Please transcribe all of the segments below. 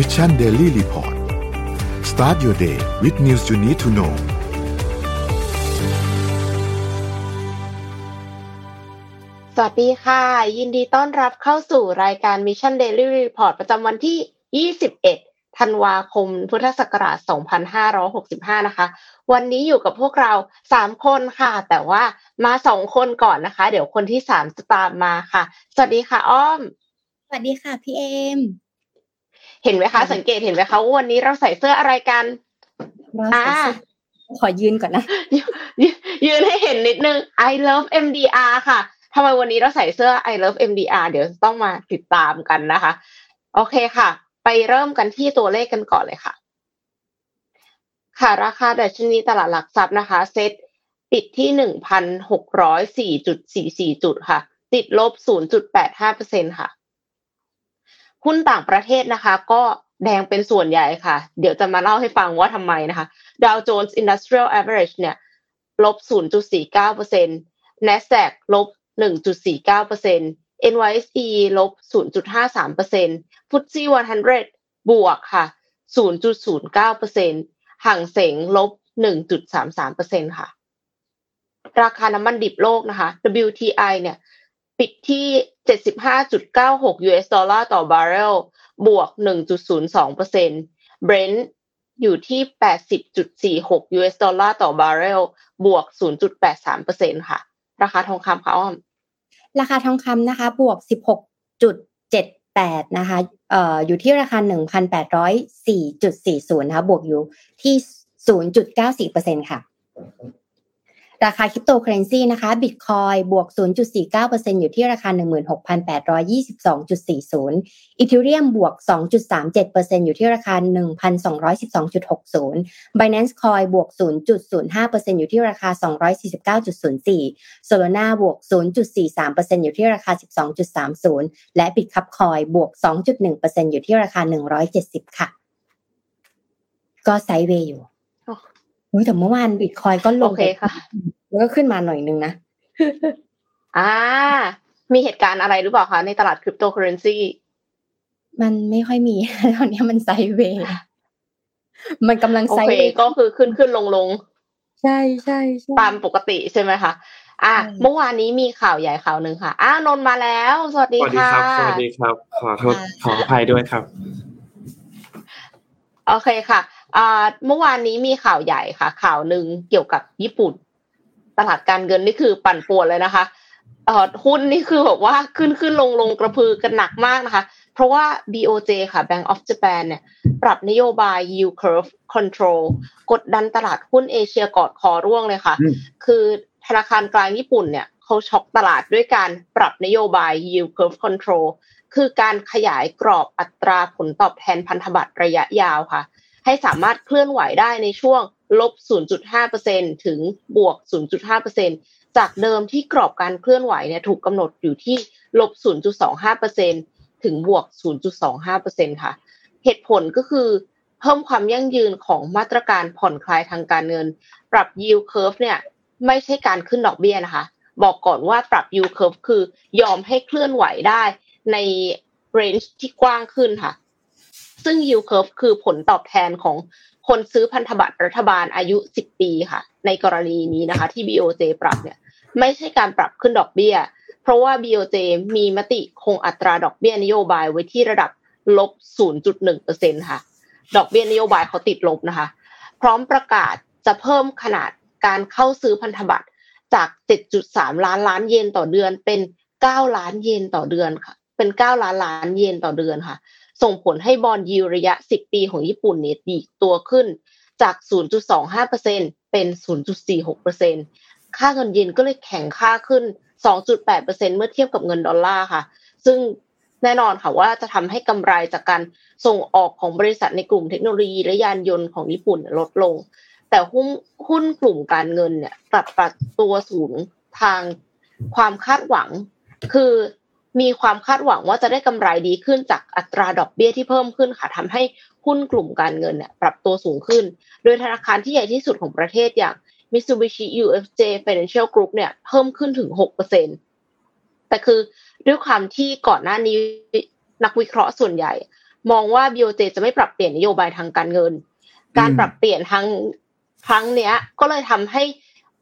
Mission Daily Report start your day with news you need to know สวัสดีค่ะ ยินดีต้อนรับเข้าสู่รายการ Mission Daily Report ประจำวันที่ 21 ธันวาคม พุทธศักราช 2565 นะคะ วันนี้อยู่กับพวกเรา 3 คนค่ะ แต่ว่ามา 2 คนก่อนนะคะ เดี๋ยวคนที่ 3 จะตามมาค่ะ สวัสดีค่ะ อ้อม สวัสดีค่ะ พี่เอม เห็นไหมคะ สังเกตเห็นไหมคะว่าวันนี้เราใส่เสื้ออะไรกันอ่าขอยืนก่อนนะ ยืนให้เห็นนิดนึง I love MDR ค่ะทำไมวันนี้เราใส่เสื้อ I love MDR เดี๋ยวต้องมาติดตามกันนะคะ โอเคค่ะ ไปเริ่มกันที่ตัวเลขกันก่อนเลยค่ะ ค่ะ ราคาดัชนีตลาดหลักทรัพย์นะคะ เซ็ตปิดที่หนึ่งพันหกร้อยสี่จุดสี่สี่จุดค่ะ ติดลบศูนย์จุดแปดห้าเปอร์เซ็นค่ะ หุ้นต่างประเทศนะคะ ก็แดงเป็นส่วนใหญ่ค่ะ เดี๋ยวจะมาเล่าให้ฟังว่าทำไมนะคะ Dow Jones Industrial Average เนี่ยลบ 0.49% NASDAQ ลบ 1.49% NYSE ลบ 0.53% FTSE 100 บวกค่ะ 0.09%ห่างเสงลบ 1.33%ค่ะ ราคาน้ำมันดิบโลกนะคะ WTI เนี่ย ปิดที่ 75.96 US ดอลลาร์ต่อบาร์เรล บวก 1.02% Brent อยู่ที่ 80.46 US ดอลลาร์ต่อบาร์เรล บวก 0.83%ค่ะ ราคาทองคำค่ะอ้อม ราคาทองคำนะคะ บวก 16.78 นะคะเอ่ออยู่ที่ราคา 1,804.40 นะคะ บวกอยู่ที่ 0.94%ค่ะ ราคาคริปโตเคอเรนซีนะคะบิตคอยบวก 0.49%อยู่ที่ราคา 16,822.40อีเทเรียมบวก 2.37%อยู่ที่ราคา 1,212.60 Binance Coin บวก 0.05%อยู่ที่ราคา 249.04 Solana บวก 0.43%อยู่ที่ราคา 12.30 และ Bitkub Coin บวก 2.1%อยู่ที่ราคา 170 ค่ะ ก็ sideway อยู่ อุ้ยแต่เมื่อวานบิตคอยก็ลงโอเคค่ะแล้วก็ขึ้นมาหน่อยนึงนะอ่า มีเหตุการณ์อะไรหรือเปล่าคะในตลาดคริปโตเคอเรนซีมันไม่ค่อยมีตอนนี้มัน sideway มันกำลัง sideway โอไซด์เคเวย์ก็คือขึ้นขึ้นลงลงใช่ใช่ใช่ตามปกติใช่ไหมคะอ่าใช่เมื่อวานนี้มีข่าวใหญ่ข่าวหนึ่งค่ะ อ้าวนนท์มาแล้ว สวัสสดีวัสดีค่ะครับสวัสดีครับ ขอโทษขออภัยด้วยครับ โอเคค่ะอ่า เมื่อวานนี้มีข่าวใหญ่ค่ะ ข่าวหนึ่งเกี่ยวกับญี่ปุ่น ตลาดการเงินนี่คือปั่นป่วนเลยนะคะเอ่อหุ้นนี่คือแบบว่าขึ้นขึ้นลงลงกระพือกันหนักมากนะคะ เพราะว่า BOJ ค่ะ Bank of Japan เนี่ย ปรับนโยบาย yield curve control กดดันตลาดหุ้นเอเชียกอดคอร่วงเลยค่ะอืมคือธนาคารกลางญี่ปุ่นเนี่ยเขาช็อกตลาดด้วยการปรับนโยบาย yield curve control คือการขยายกรอบอัตราผลตอบแทนพันธบัตรระยะยาวค่ะ ให้สามารถเคลื่อนไหวได้ในช่วงลบ 0.5%ถึงบวก 0.5%จากเดิมที่กรอบการเคลื่อนไหวเนี่ยถูกกำหนดอยู่ที่ลบ 0.25%ถึงบวก 0.25%ค่ะ เหตุผลก็คือเพิ่มความยั่งยืนของมาตรการผ่อนคลายทางการเงิน ปรับ yield curve เนี่ยไม่ใช่การขึ้นดอกเบี้ยนะคะ บอกก่อนว่าปรับ yield curve คือยอมให้เคลื่อนไหวได้ใน range ที่กว้างขึ้นค่ะ ซึ่ง yield curve คือผลตอบแทนของคนซื้อพันธบัตรรัฐบาลอายุ 10 ปีค่ะ ในกรณีนี้นะคะ ที่ BOJ ปรับเนี่ย ไม่ใช่การปรับขึ้นดอกเบี้ย เพราะว่า BOJ มีมติคงอัตราดอกเบี้ยนโยบายไว้ที่ระดับลบ 0.1%ค่ะ ดอกเบี้ยนโยบายเขาติดลบนะคะ พร้อมประกาศจะเพิ่มขนาดการเข้าซื้อพันธบัตรจาก 7.3 ล้านล้านเยนต่อเดือนเป็น 9 ล้านเยนต่อเดือนค่ะ เป็น 9 ล้านล้านเยนต่อเดือนค่ะ ส่งผลให้บอลยิวระยะ 10 ปีของญี่ปุ่นเนี่ยดีตัวขึ้นจาก 0.25%เป็น 0.46%ค่าเงินเยนก็เลยแข็งค่าขึ้น 2.8%เมื่อเทียบกับเงินดอลลาร์ค่ะ ซึ่งแน่นอนค่ะว่าจะทำให้กำไรจากการส่งออกของบริษัทในกลุ่มเทคโนโลยีและยานยนต์ของญี่ปุ่นลดลง แต่หุ้นหุ้นกลุ่มการเงินเนี่ยกลับปรับตัวสูงทางความคาดหวัง คือ มีความคาดหวังว่าจะได้กำไรดีขึ้นจากอัตราดอกเบี้ยที่เพิ่มขึ้นค่ะทำให้หุ้นกลุ่มการเงินเนี่ยปรับตัวสูงขึ้น โดยธนาคารที่ใหญ่ที่สุดของประเทศอย่าง Mitsubishi UFJ Financial Group เนี่ยเพิ่มขึ้นถึง 6%แต่คือด้วยความที่ก่อนหน้านี้นักวิเคราะห์ส่วนใหญ่ มองว่า BOJ จะไม่ปรับเปลี่ยนนโยบายทางการเงิน การปรับเปลี่ยนทางครั้งเนี้ย ก็เลยทำให้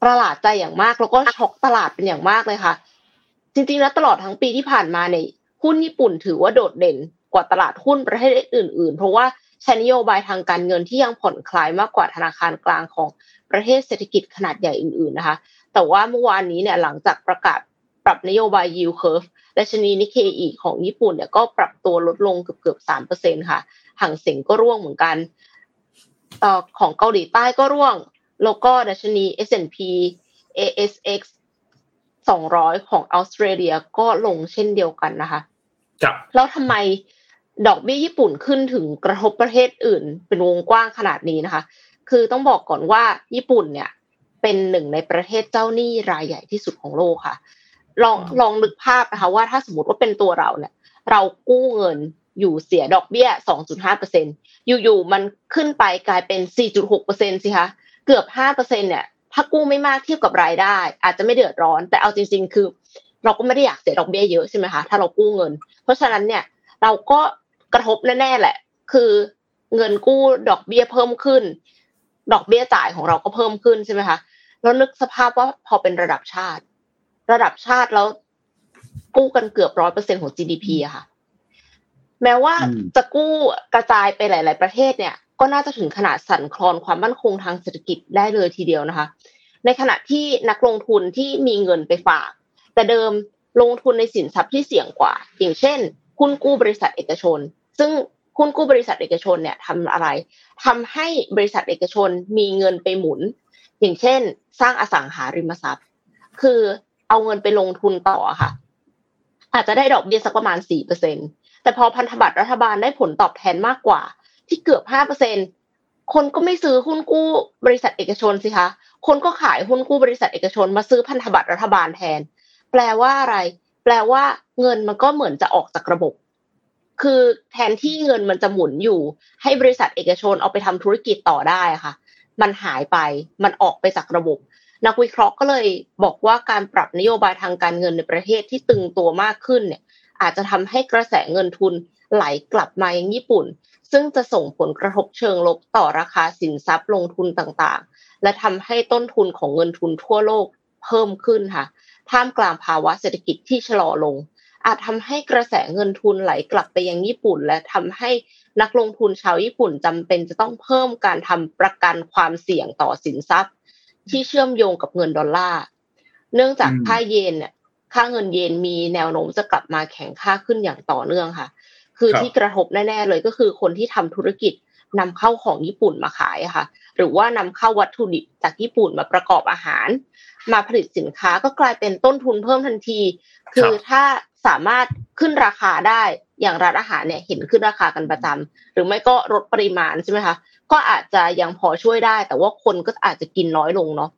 ประหลาดใจอย่างมากแล้วก็ช็อกตลาดเป็นอย่างมากเลยค่ะ จริงๆแล้วตลอดทั้งปีที่ผ่านมาเนี่ยหุ้นญี่ปุ่นถือว่าโดดเด่นกว่าตลาดหุ้นประเทศอื่น ๆ เพราะว่าใช้นโยบายทางการเงินที่ยังผ่อนคลายมากกว่าธนาคารกลางของประเทศเศรษฐกิจขนาดใหญ่อื่น ๆ นะคะ แต่ว่าเมื่อวานนี้เนี่ยหลังจากประกาศปรับนโยบาย yield curve ดัชนีนิเคอีของญี่ปุ่นเนี่ยก็ปรับตัวลดลงเกือบเกือบสามเปอร์เซ็นค่ะห่างเสียงก็ร่วงเหมือนกันอของเกาหลีใต้ก็ร่วง แล้วก็ดัชนี S&P ASX 200 ของออสเตรเลียก็ลงเช่นเดียวกันนะคะครับแล้วทำไมดอกเบี้ยญี่ปุ่นขึ้นถึงกระทบประเทศอื่น เป็นวงกว้างขนาดนี้นะคะ คือต้องบอกก่อนว่าญี่ปุ่นเนี่ยเป็นหนึ่งในประเทศเจ้าหนี้รายใหญ่ที่สุดของโลกค่ะ ลองลองนึกภาพนะคะว่าถ้าสมมติว่าเป็นตัวเราเนี่ย เรากู้เงินอยู่เสียดอกเบี้ย 2.5%อยู่ๆมันขึ้นไปกลายเป็น 4.6%สิคะ เกือบ 5%เนี่ย ถ้ากู้ไม่มากเทียบกับรายได้ อาจจะไม่เดือดร้อน แต่เอาจริง ๆ คือ เราก็ไม่ได้อยากเสียดอกเบี้ยเยอะใช่ไหมคะถ้าเรากู้เงิน เพราะฉะนั้นเนี่ยเราก็กระทบแน่ๆแหละ คือเงินกู้ดอกเบี้ยเพิ่มขึ้น ดอกเบี้ยจ่ายของเราก็เพิ่มขึ้นใช่ไหมคะแล้วนึกสภาพว่าพอเป็นระดับชาติ ระดับชาติแล้วกู้กันเกือบร้อยเปอร์เซ็นของ GDP อะค่ะ แม้ว่าจะกู้กระจายไปหลาย ๆ ประเทศเนี่ย ก็น่าจะถึงขนาดสั่นคลอนความมั่นคงทางเศรษฐกิจได้เลยทีเดียวนะคะ ในขณะที่นักลงทุนที่มีเงินไปฝาก แต่เดิมลงทุนในสินทรัพย์ที่เสี่ยงกว่า อย่างเช่นหุ้นกู้บริษัทเอกชน ซึ่งหุ้นกู้บริษัทเอกชนเนี่ยทำอะไรทำให้บริษัทเอกชนมีเงินไปหมุน อย่างเช่น สร้างอสังหาริมทรัพย์ คือเอาเงินไปลงทุนต่อค่ะ อาจจะได้ดอกเบี้ยสักประมาณสี่เปอร์เซ็นแต่พอพันธบัตรรัฐบาลได้ผลตอบแทนมากกว่า ที่เกือบห้าเปอร์เซ็นคนก็ไม่ซื้อหุ้นกู้บริษัทเอกชนสิคะ คนก็ขายหุ้นกู้บริษัทเอกชนมาซื้อพันธบัตรรัฐบาลแทน แปลว่าอะไร แปลว่าเงินมันก็เหมือนจะออกจากระบบ คือแทนที่เงินมันจะหมุนอยู่ ให้บริษัทเอกชนเอาไปทำธุรกิจต่อได้ค่ะ มันหายไป มันออกไปจากระบบ นักวิเคราะห์ก็เลยบอกว่าการปรับนโยบายทางการเงินในประเทศที่ตึงตัวมากขึ้นเนี่ย อาจจะทำให้กระแสเงินทุนไหลกลับมายังญี่ปุ่น ซึ่งจะส่งผลกระทบเชิงลบต่อราคาสินทรัพย์ลงทุนต่างๆ และทำให้ต้นทุนของเงินทุนทั่วโลกเพิ่มขึ้นค่ะ ท่ามกลางภาวะเศรษฐกิจที่ชะลอลง อาจทำให้กระแสเงินทุนไหลกลับไปยังญี่ปุ่น และทำให้นักลงทุนชาวญี่ปุ่นจำเป็นจะต้องเพิ่มการทำประกันความเสี่ยงต่อสินทรัพย์ ที่เชื่อมโยงกับเงินดอลลาร์ เนื่องจากค่าเยนเนี่ยค่าเงินเยนมีแนวโน้มจะกลับมาแข็งค่าขึ้นอย่างต่อเนื่องค่ะ คือที่กระทบแน่ๆเลยก็คือคนที่ทำธุรกิจนำเข้าของญี่ปุ่นมาขายค่ะ หรือว่านำเข้าวัตถุดิบจากญี่ปุ่นมาประกอบอาหาร มาผลิตสินค้าก็กลายเป็นต้นทุนเพิ่มทันที คือถ้าสามารถขึ้นราคาได้อย่างร้านอาหารเนี่ยเห็นขึ้นราคากันประจำหรือไม่ก็ลดปริมาณใช่ไหมคะก็อาจจะยังพอช่วยได้ แต่ว่าคนก็อาจจะกินน้อยลงเนาะ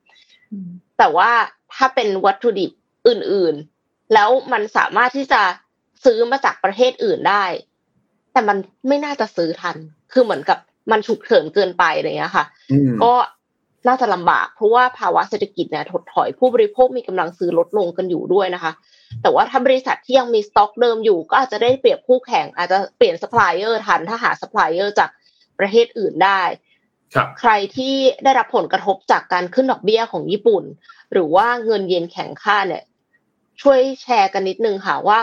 แต่ว่าถ้าเป็นวัตถุดิบอื่นๆ แล้วมันสามารถที่จะ ซื้อมาจากประเทศอื่นได้ แต่มันไม่น่าจะซื้อทัน คือเหมือนกับมันฉุกเฉินเกินไปอะไรเงี้ยค่ะ ก็น่าจะลำบาก เพราะว่าภาวะเศรษฐกิจเนี่ยถดถอยผู้บริโภคมีกำลังซื้อลดลงกันอยู่ด้วยนะคะ แต่ว่าถ้าบริษัทที่ยังมีสต็อกเดิมอยู่ ก็อาจจะได้เปรียบคู่แข่ง อาจจะเปลี่ยนซัพพลายเออร์ทันถ้าหาซัพพลายเออร์จากประเทศอื่นได้ใครที่ได้รับผลกระทบจากการขึ้นดอกเบี้ยของญี่ปุ่น หรือว่าเงินเยนแข็งค่าเนี่ย ช่วยแชร์กันนิดนึงค่ะว่า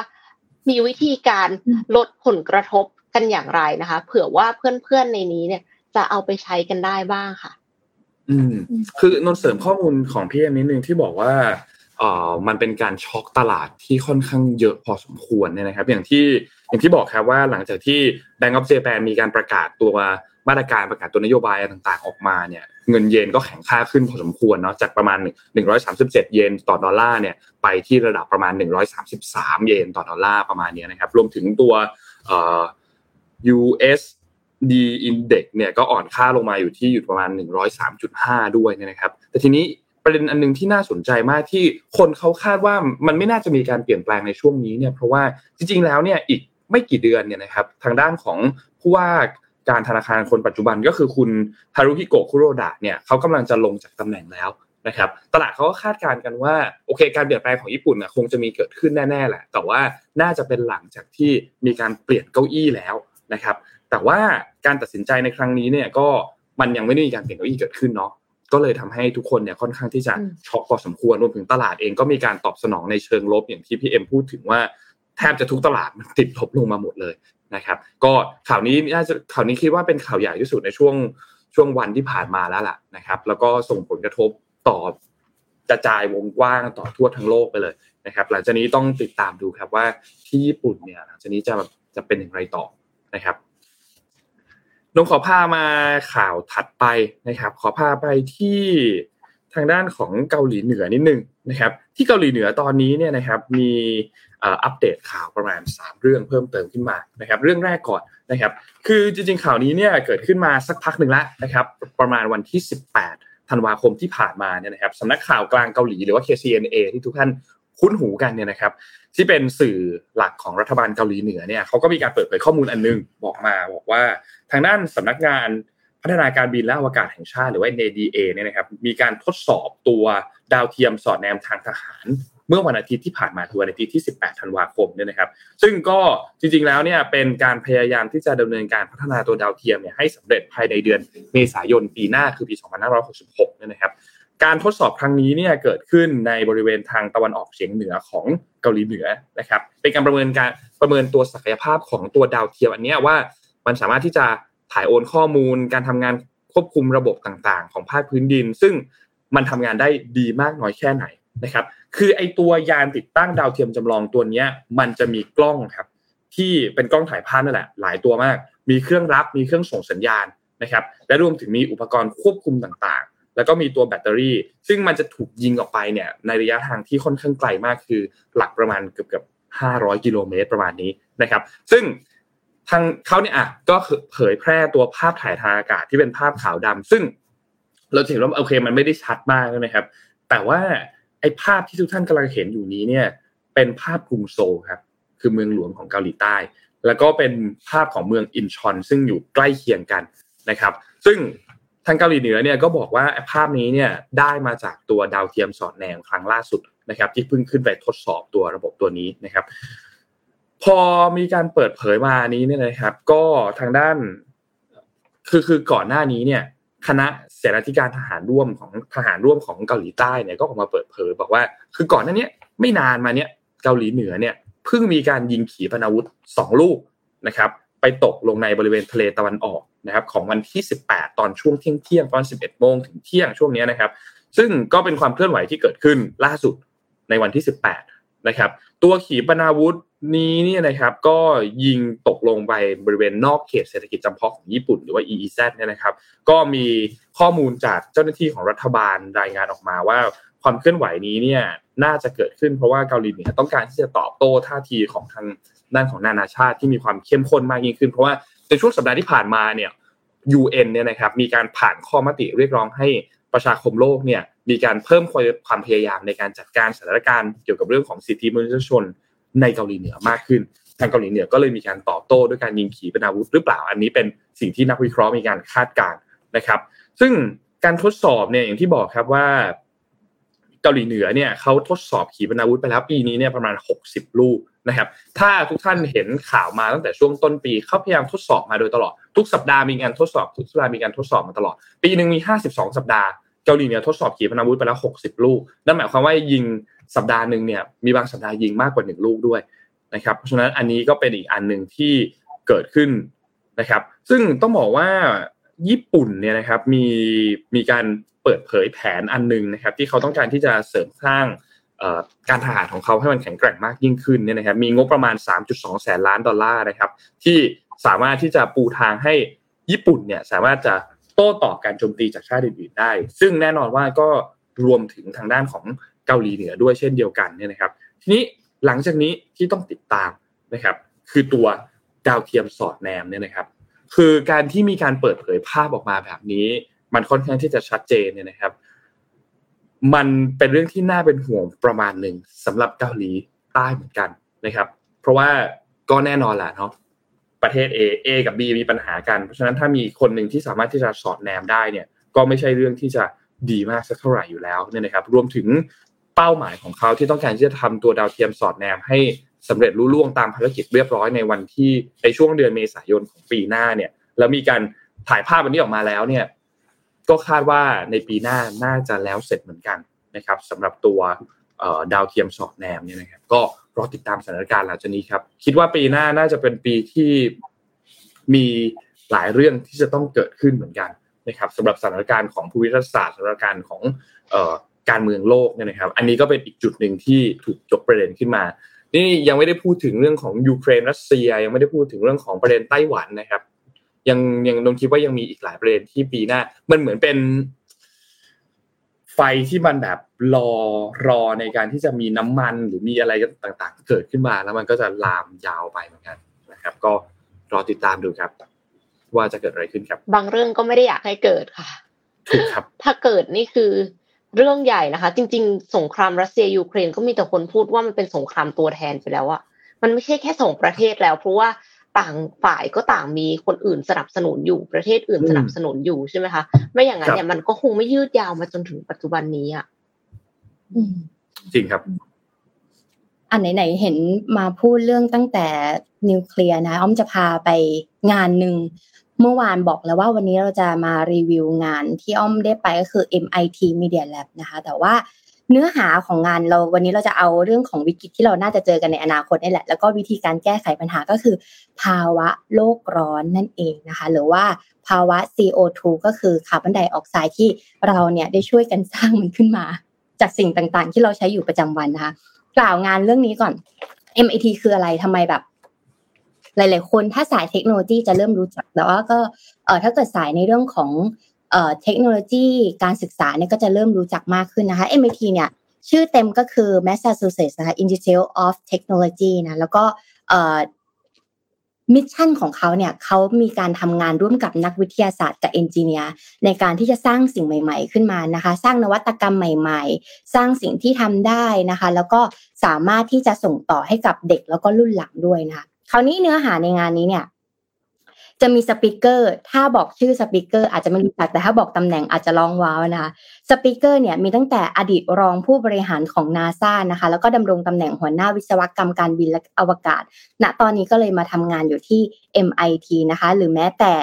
มีวิธีการลดผลกระทบกันอย่างไรนะคะ เผื่อว่าเพื่อนๆในนี้เนี่ย จะเอาไปใช้กันได้บ้างค่ะ อืม คือนนเสริมข้อมูลของพี่เอ็มนิดนึงที่บอกว่าเอ่อมันเป็นการช็อกตลาดที่ค่อนข้างเยอะพอสมควรเนี่ยนะครับ อย่างที่อย่างที่บอกครับว่าหลังจากที่ Bank of Japan มีการประกาศตัวมาตรการประกาศตัวนโยบายต่างๆออกมาเนี่ย เงินเยนก็แข็งค่าขึ้นพอสมควรเนาะจากประมาณ 137 เยนต่อดอลลาร์เนี่ยไปที่ระดับประมาณ 133 เยนต่อดอลลาร์ประมาณนี้นะครับรวมถึงตัว US ดีอินเด็กเนี่ยก็อ่อนค่าลงมาอยู่ที่อยู่ประมาณ 103.5 ด้วยนะครับ แต่ทีนี้ประเด็นอันนึงที่น่าสนใจมากที่คนเขาคาดว่ามันไม่น่าจะมีการเปลี่ยนแปลงในช่วงนี้เนี่ยเพราะว่าจริงๆแล้วเนี่ยอีกไม่กี่เดือนเนี่ยนะครับทางด้านของผู้ว่า การธนาคารคนปัจจุบันก็คือคุณฮารุฮิโกะคุโรดะเนี่ยเขากำลังจะลงจากตำแหน่งแล้วนะครับตลาดเขาก็คาดการณ์กันว่าโอเค การเปลี่ยนแปลงของญี่ปุ่นคงจะมีเกิดขึ้นแน่ๆแหละ แต่ว่าน่าจะเป็นหลังจากที่มีการเปลี่ยนเก้าอี้แล้วนะครับแต่ว่าการตัดสินใจในครั้งนี้เนี่ยก็มันยังไม่ได้มีการเปลี่ยนเก้าอี้เกิดขึ้นเนาะก็เลยทำให้ทุกคนเนี่ยค่อนข้างที่จะช็อกพอสมควรรวมถึงตลาดเองก็มีการตอบสนองในเชิงลบอย่างที่พี่เอ็มพูดถึงว่าแทบจะทุกตลาดมันติดลบลงมาหมดเลย นะครับก็ข่าวนี้น่าจะข่าวนี้คิดว่าเป็นข่าวใหญ่ที่สุดในช่วงช่วงวันที่ผ่านมาแล้วล่ะนะครับ แล้วก็ส่งผลกระทบต่อกระจายวงกว้างต่อทั่วทั้งโลกไปเลยนะครับ หลังจากนี้ต้องติดตามดูครับว่าที่ญี่ปุ่นเนี่ยหลังจากนี้จะจะเป็นอย่างไรต่อนะครับนงขอพามาข่าวถัดไปนะครับ ขอพาไปที่ ทางด้านของเกาหลีเหนือนิดนึงนะครับ ที่เกาหลีเหนือตอนนี้เนี่ยนะครับมีอัปเดตข่าวประมาณ 3 เรื่องเพิ่มเติมขึ้นมานะครับ เรื่องแรกก่อนนะครับ คือจริงๆข่าวนี้เนี่ยเกิดขึ้นมาสักพักหนึ่งแล้วนะครับ ประมาณวันที่ 18ธันวาคมที่ผ่านมาเนี่ยนะครับสำนักข่าวกลางเกาหลีหรือว่า KCNA ที่ทุกท่านคุ้นหูกันเนี่ยนะครับ ที่เป็นสื่อหลักของรัฐบาลเกาหลีเหนือเนี่ยเขาก็มีการเปิดเผยข้อมูลอันนึงบอกมาบอกว่าทางด้านสำนักงาน พัฒนาการบินและอวกาศแห่งชาติหรือว่า NADA เนี่ยนะครับมีการทดสอบตัวดาวเทียมสอดแนมทางทหาร เมื่อวันอาทิตย์ที่ผ่านมาคือวันอาทิตย์ที่ 18 ธันวาคมเนี่ยนะครับ ซึ่งก็จริงๆแล้วเนี่ยเป็นการพยายามที่จะดำเนินการพัฒนาตัวดาวเทียมเนี่ยให้สำเร็จภายในเดือนเมษายนปีหน้าคือปี 2566 เนี่ยนะครับการทดสอบครั้งนี้เนี่ยเกิดขึ้นในบริเวณทางตะวันออกเฉียงเหนือของเกาหลีเหนือนะครับ เป็นการประเมินการประเมินตัวศักยภาพของตัวดาวเทียมอันนี้ว่ามันสามารถที่จะ ถ่ายโอนข้อมูล การทำงานควบคุมระบบต่างๆ ของภาคพื้นดิน ซึ่งมันทำงานได้ดีมากน้อยแค่ไหนนะครับ คือไอตัวยานติดตั้งดาวเทียมจำลองตัวนี้มันจะมีกล้องครับ ที่เป็นกล้องถ่ายภาพนั่นแหละ หลายตัวมาก มีเครื่องรับมีเครื่องส่งสัญญาณนะครับ และรวมถึงมีอุปกรณ์ควบคุมต่างๆ แล้วก็มีตัวแบตเตอรี่ ซึ่งมันจะถูกยิงออกไปเนี่ยในระยะทางที่ค่อนข้างไกลมากคือ หลักประมาณเกือบเกือบ500 กิโลเมตรประมาณนี้นะครับ ซึ่ง ทางเขาเนี่ยอะก็เผยแพร่ตัวภาพถ่ายทางอากาศที่เป็นภาพขาวดำซึ่ง เราเห็นว่าโอเคมันไม่ได้ชัดมากนะครับ แต่ว่าไอ้ภาพที่ทุกท่านกำลังเห็นอยู่นี้เนี่ยเป็นภาพกรุงโซลครับคือเมืองหลวงของเกาหลีใต้ แล้วก็เป็นภาพของเมืองอินชอน ซึ่งอยู่ใกล้เคียงกันนะครับ ซึ่งทางเกาหลีเหนือเนี่ยก็บอกว่าภาพนี้เนี่ยได้มาจากตัวดาวเทียมสอดแนมครั้งล่าสุดนะครับ ที่เพิ่งขึ้นไปทดสอบตัวระบบตัวนี้นะครับ พอมีการเปิดเผยมานี้เนี่ยนะครับ ก็ทางด้าน คือคือก่อนหน้านี้เนี่ย คณะเสนาธิการทหารร่วมของทหารร่วมของเกาหลีใต้เนี่ยก็ออกมาเปิดเผยบอกว่า คือก่อนหน้านี้ไม่นานมาเนี่ยเกาหลีเหนือเนี่ยเพิ่งมีการยิงขีปนาวุธสองลูกนะครับ ไปตกลงในบริเวณทะเลตะวันออกนะครับ ของวันที่ 18 ตอนช่วงเที่ยงเที่ยงตอน 11โมงถึงเที่ยงช่วงนี้นะครับ ซึ่งก็เป็นความเคลื่อนไหวที่เกิดขึ้นล่าสุดในวันที่ 18 นะครับ ตัวขีปนาวุธ นี้เนี่ยนะครับก็ยิงตกลงไปบริเวณนอกเขตเศรษฐกิจจำเพาะของญี่ปุ่นหรือว่า EEZ เนี่ยนะครับ ก็มีข้อมูลจากเจ้าหน้าที่ของรัฐบาลรายงานออกมาว่าความเคลื่อนไหวนี้เนี่ยน่าจะเกิดขึ้นเพราะว่าเกาหลีเหนือต้องการที่จะตอบโต้ท่าทีของทางด้านของนานาชาติที่มีความเข้มข้นมากยิ่งขึ้น เพราะว่าในช่วงสัปดาห์ที่ผ่านมาเนี่ย UN เนี่ยนะครับมีการผ่านข้อมติเรียกร้องให้ประชาคมโลกเนี่ยมีการเพิ่มความพยายามในการจัดการสถานการณ์เกี่ยวกับเรื่องของสิทธิมนุษยชน ในเกาหลีเหนือมากขึ้น ทางเกาหลีเหนือก็เลยมีการตอบโต้ด้วยการยิงขีปนาวุธหรือเปล่าอันนี้เป็นสิ่งที่นักวิเคราะห์มีการคาดการณ์นะครับ ซึ่งการทดสอบเนี่ยอย่างที่บอกครับว่าเกาหลีเหนือเนี่ยเขาทดสอบขีปนาวุธไปแล้วปีนี้เนี่ยประมาณ 60 ลูกนะครับถ้าทุกท่านเห็นข่าวมาตั้งแต่ช่วงต้นปีเขาพยายามทดสอบมาโดยตลอด ทุกสัปดาห์มีการทดสอบทุกสัปดาห์มีการทดสอบมาตลอด ปีหนึ่งมี 52 สัปดาห์เกาหลีเหนือทดสอบขีปนาวุธไปแล้ว 60 ลูกนั่นหมายความว่ายิง สัปดาห์หนึ่งเนี่ยมีบางสัปดาห์ยิงมากกว่า 1 ลูกด้วยนะครับเพราะฉะนั้นอันนี้ก็เป็นอีกอันหนึ่งที่เกิดขึ้นนะครับ ซึ่งต้องบอกว่าญี่ปุ่นเนี่ยนะครับมีมีการเปิดเผยแผนอันนึงนะครับ ที่เขาต้องการที่จะเสริมสร้างการทหารของเขาให้มันแข็งแกร่งมากยิ่งขึ้นเนี่ยนะครับมีงบประมาณ 3.2 แสนล้านดอลลาร์นะครับ ที่สามารถที่จะปูทางให้ญี่ปุ่นเนี่ยสามารถจะโต้ตอบการโจมตีจากชาติอื่นๆได้ ซึ่งแน่นอนว่าก็รวมถึงทางด้านของ เกาหลีเหนือด้วยเช่นเดียวกันเนี่ยนะครับ ทีนี้หลังจากนี้ที่ต้องติดตามนะครับ คือตัวดาวเทียมสอดแนมเนี่ยนะครับ คือการที่มีการเปิดเผยภาพออกมาแบบนี้ มันค่อนข้างที่จะชัดเจนเนี่ยนะครับ มันเป็นเรื่องที่น่าเป็นห่วงประมาณหนึ่งสำหรับเกาหลีใต้เหมือนกันนะครับ เพราะว่าก็แน่นอนแหละเนาะประเทศ A A กับ B มีปัญหากัน เพราะฉะนั้นถ้ามีคนหนึ่งที่สามารถที่จะสอดแนมได้เนี่ย ก็ไม่ใช่เรื่องที่จะดีมากสักเท่าไหร่อยู่แล้วเนี่ยนะครับ รวมถึง เป้าหมายของเขาที่ต้องการที่จะทำตัวดาวเทียมสอดแนมให้สำเร็จรุ่ล่วงตามภารกิจเรียบร้อยในวันที่ในช่วงเดือนเมษายนของปีหน้าเนี่ย แล้วมีการถ่ายภาพวันนี้ออกมาแล้วเนี่ย ก็คาดว่าในปีหน้าน่าจะแล้วเสร็จเหมือนกันนะครับสำหรับตัวดาวเทียมสอดแนมเนี่ยนะครับ ก็รอติดตามสถานการณ์หลังจากนี้ครับ คิดว่าปีหน้าน่าจะเป็นปีที่มีหลายเรื่องที่จะต้องเกิดขึ้นเหมือนกันนะครับสำหรับสถานการณ์ของภูมิรัฐศาสตร์สถานการณ์ของ การเมืองโลกเนี่ยนะครับ อันนี้ก็เป็นอีกจุดหนึ่งที่ถูกยกประเด็นขึ้นมา นี่ยังไม่ได้พูดถึงเรื่องของยูเครนรัสเซีย ยังไม่ได้พูดถึงเรื่องของประเด็นไต้หวันนะครับ ยังยังนงคิดว่ายังมีอีกหลายประเด็นที่ปีหน้า มันเหมือนเป็น ไฟที่มันแบบรอรอในการที่จะมีน้ำมันหรือมีอะไรต่างๆ เกิดขึ้นมาแล้วมันก็จะลามยาวไปเหมือนกันนะครับ ก็รอติดตามดูครับ ว่าจะเกิดอะไรขึ้นครับ บางเรื่องก็ไม่ได้อยากให้เกิดค่ะถูกครับ ถ้าเกิดนี่คือ เรื่องใหญ่นะคะ จริง ๆ สงครามรัสเซียยูเครนก็มีแต่คนพูดว่ามันเป็นสงครามตัวแทนไปแล้วอะมันไม่ใช่แค่สองประเทศแล้ว เพราะว่าต่างฝ่ายก็ต่างมีคนอื่นสนับสนุนอยู่ประเทศอื่นสนับสนุนอยู่ใช่ไหมคะไม่อย่างนั้นเนี่ยมันก็คงไม่ยืดยาวมาจนถึงปัจจุบันนี้อะจริงครับ อันไหนๆเห็นมาพูดเรื่องตั้งแต่นิวเคลียร์นะอ้อมจะพาไปงานหนึ่ง เมื่อวานบอกแล้วว่าวันนี้เราจะมารีวิวงานที่อ้อมได้ไปก็คือ MIT Media Lab นะคะ แต่ว่าเนื้อหาของงานเราวันนี้เราจะเอาเรื่องของวิกฤตที่เราน่าจะเจอกันในอนาคตนี่แหละ แล้วก็วิธีการแก้ไขปัญหาก็คือ ภาวะโลกร้อนนั่นเองนะคะ หรือว่าภาวะ CO2 ก็คือคาร์บอนไดออกไซด์ที่เราเนี่ยได้ช่วยกันสร้างมันขึ้นมา จากสิ่งต่างๆ ที่เราใช้อยู่ประจำวันนะคะ กล่าวงานเรื่องนี้ก่อน MIT คืออะไรทำไมแบบ หลาย ๆ คนถ้าสายเทคโนโลยีจะเริ่มรู้จัก แต่ว่าก็เออถ้าเกิดสายในเรื่องของเออเทคโนโลยีการศึกษาเนี่ยก็จะเริ่มรู้จักมากขึ้นนะคะ MIT เนี่ยชื่อเต็มก็คือ Massachusetts นะคะ Institute of Technology นะแล้วก็เออ mission ของเขาเนี่ยเขามีการทำงานร่วมกับนักวิทยาศาสตร์กับ engineer ในการที่จะสร้างสิ่งใหม่ ๆ ขึ้นมานะคะ สร้างนวัตกรรมใหม่ ๆ สร้างสิ่งที่ทำได้นะคะ แล้วก็สามารถที่จะส่งต่อให้กับเด็กแล้วก็รุ่นหลังด้วยนะคะ คราวนี้เนื้อหาในงานนี้เนี่ย จะมี speaker ถ้าบอกชื่อ speaker อาจจะไม่รู้จักแต่ถ้าบอกตำแหน่งอาจจะร้องว้าวนะคะ speaker เนี่ยมีตั้งแต่อดีตรองผู้บริหารของนาซานะคะ แล้วก็ดำรงตำแหน่งหัวหน้าวิศวกรรมการบินและอวกาศ ณ ตอนนี้ก็เลยมาทำงานอยู่ที่ MIT นะคะ หรือแม้แต่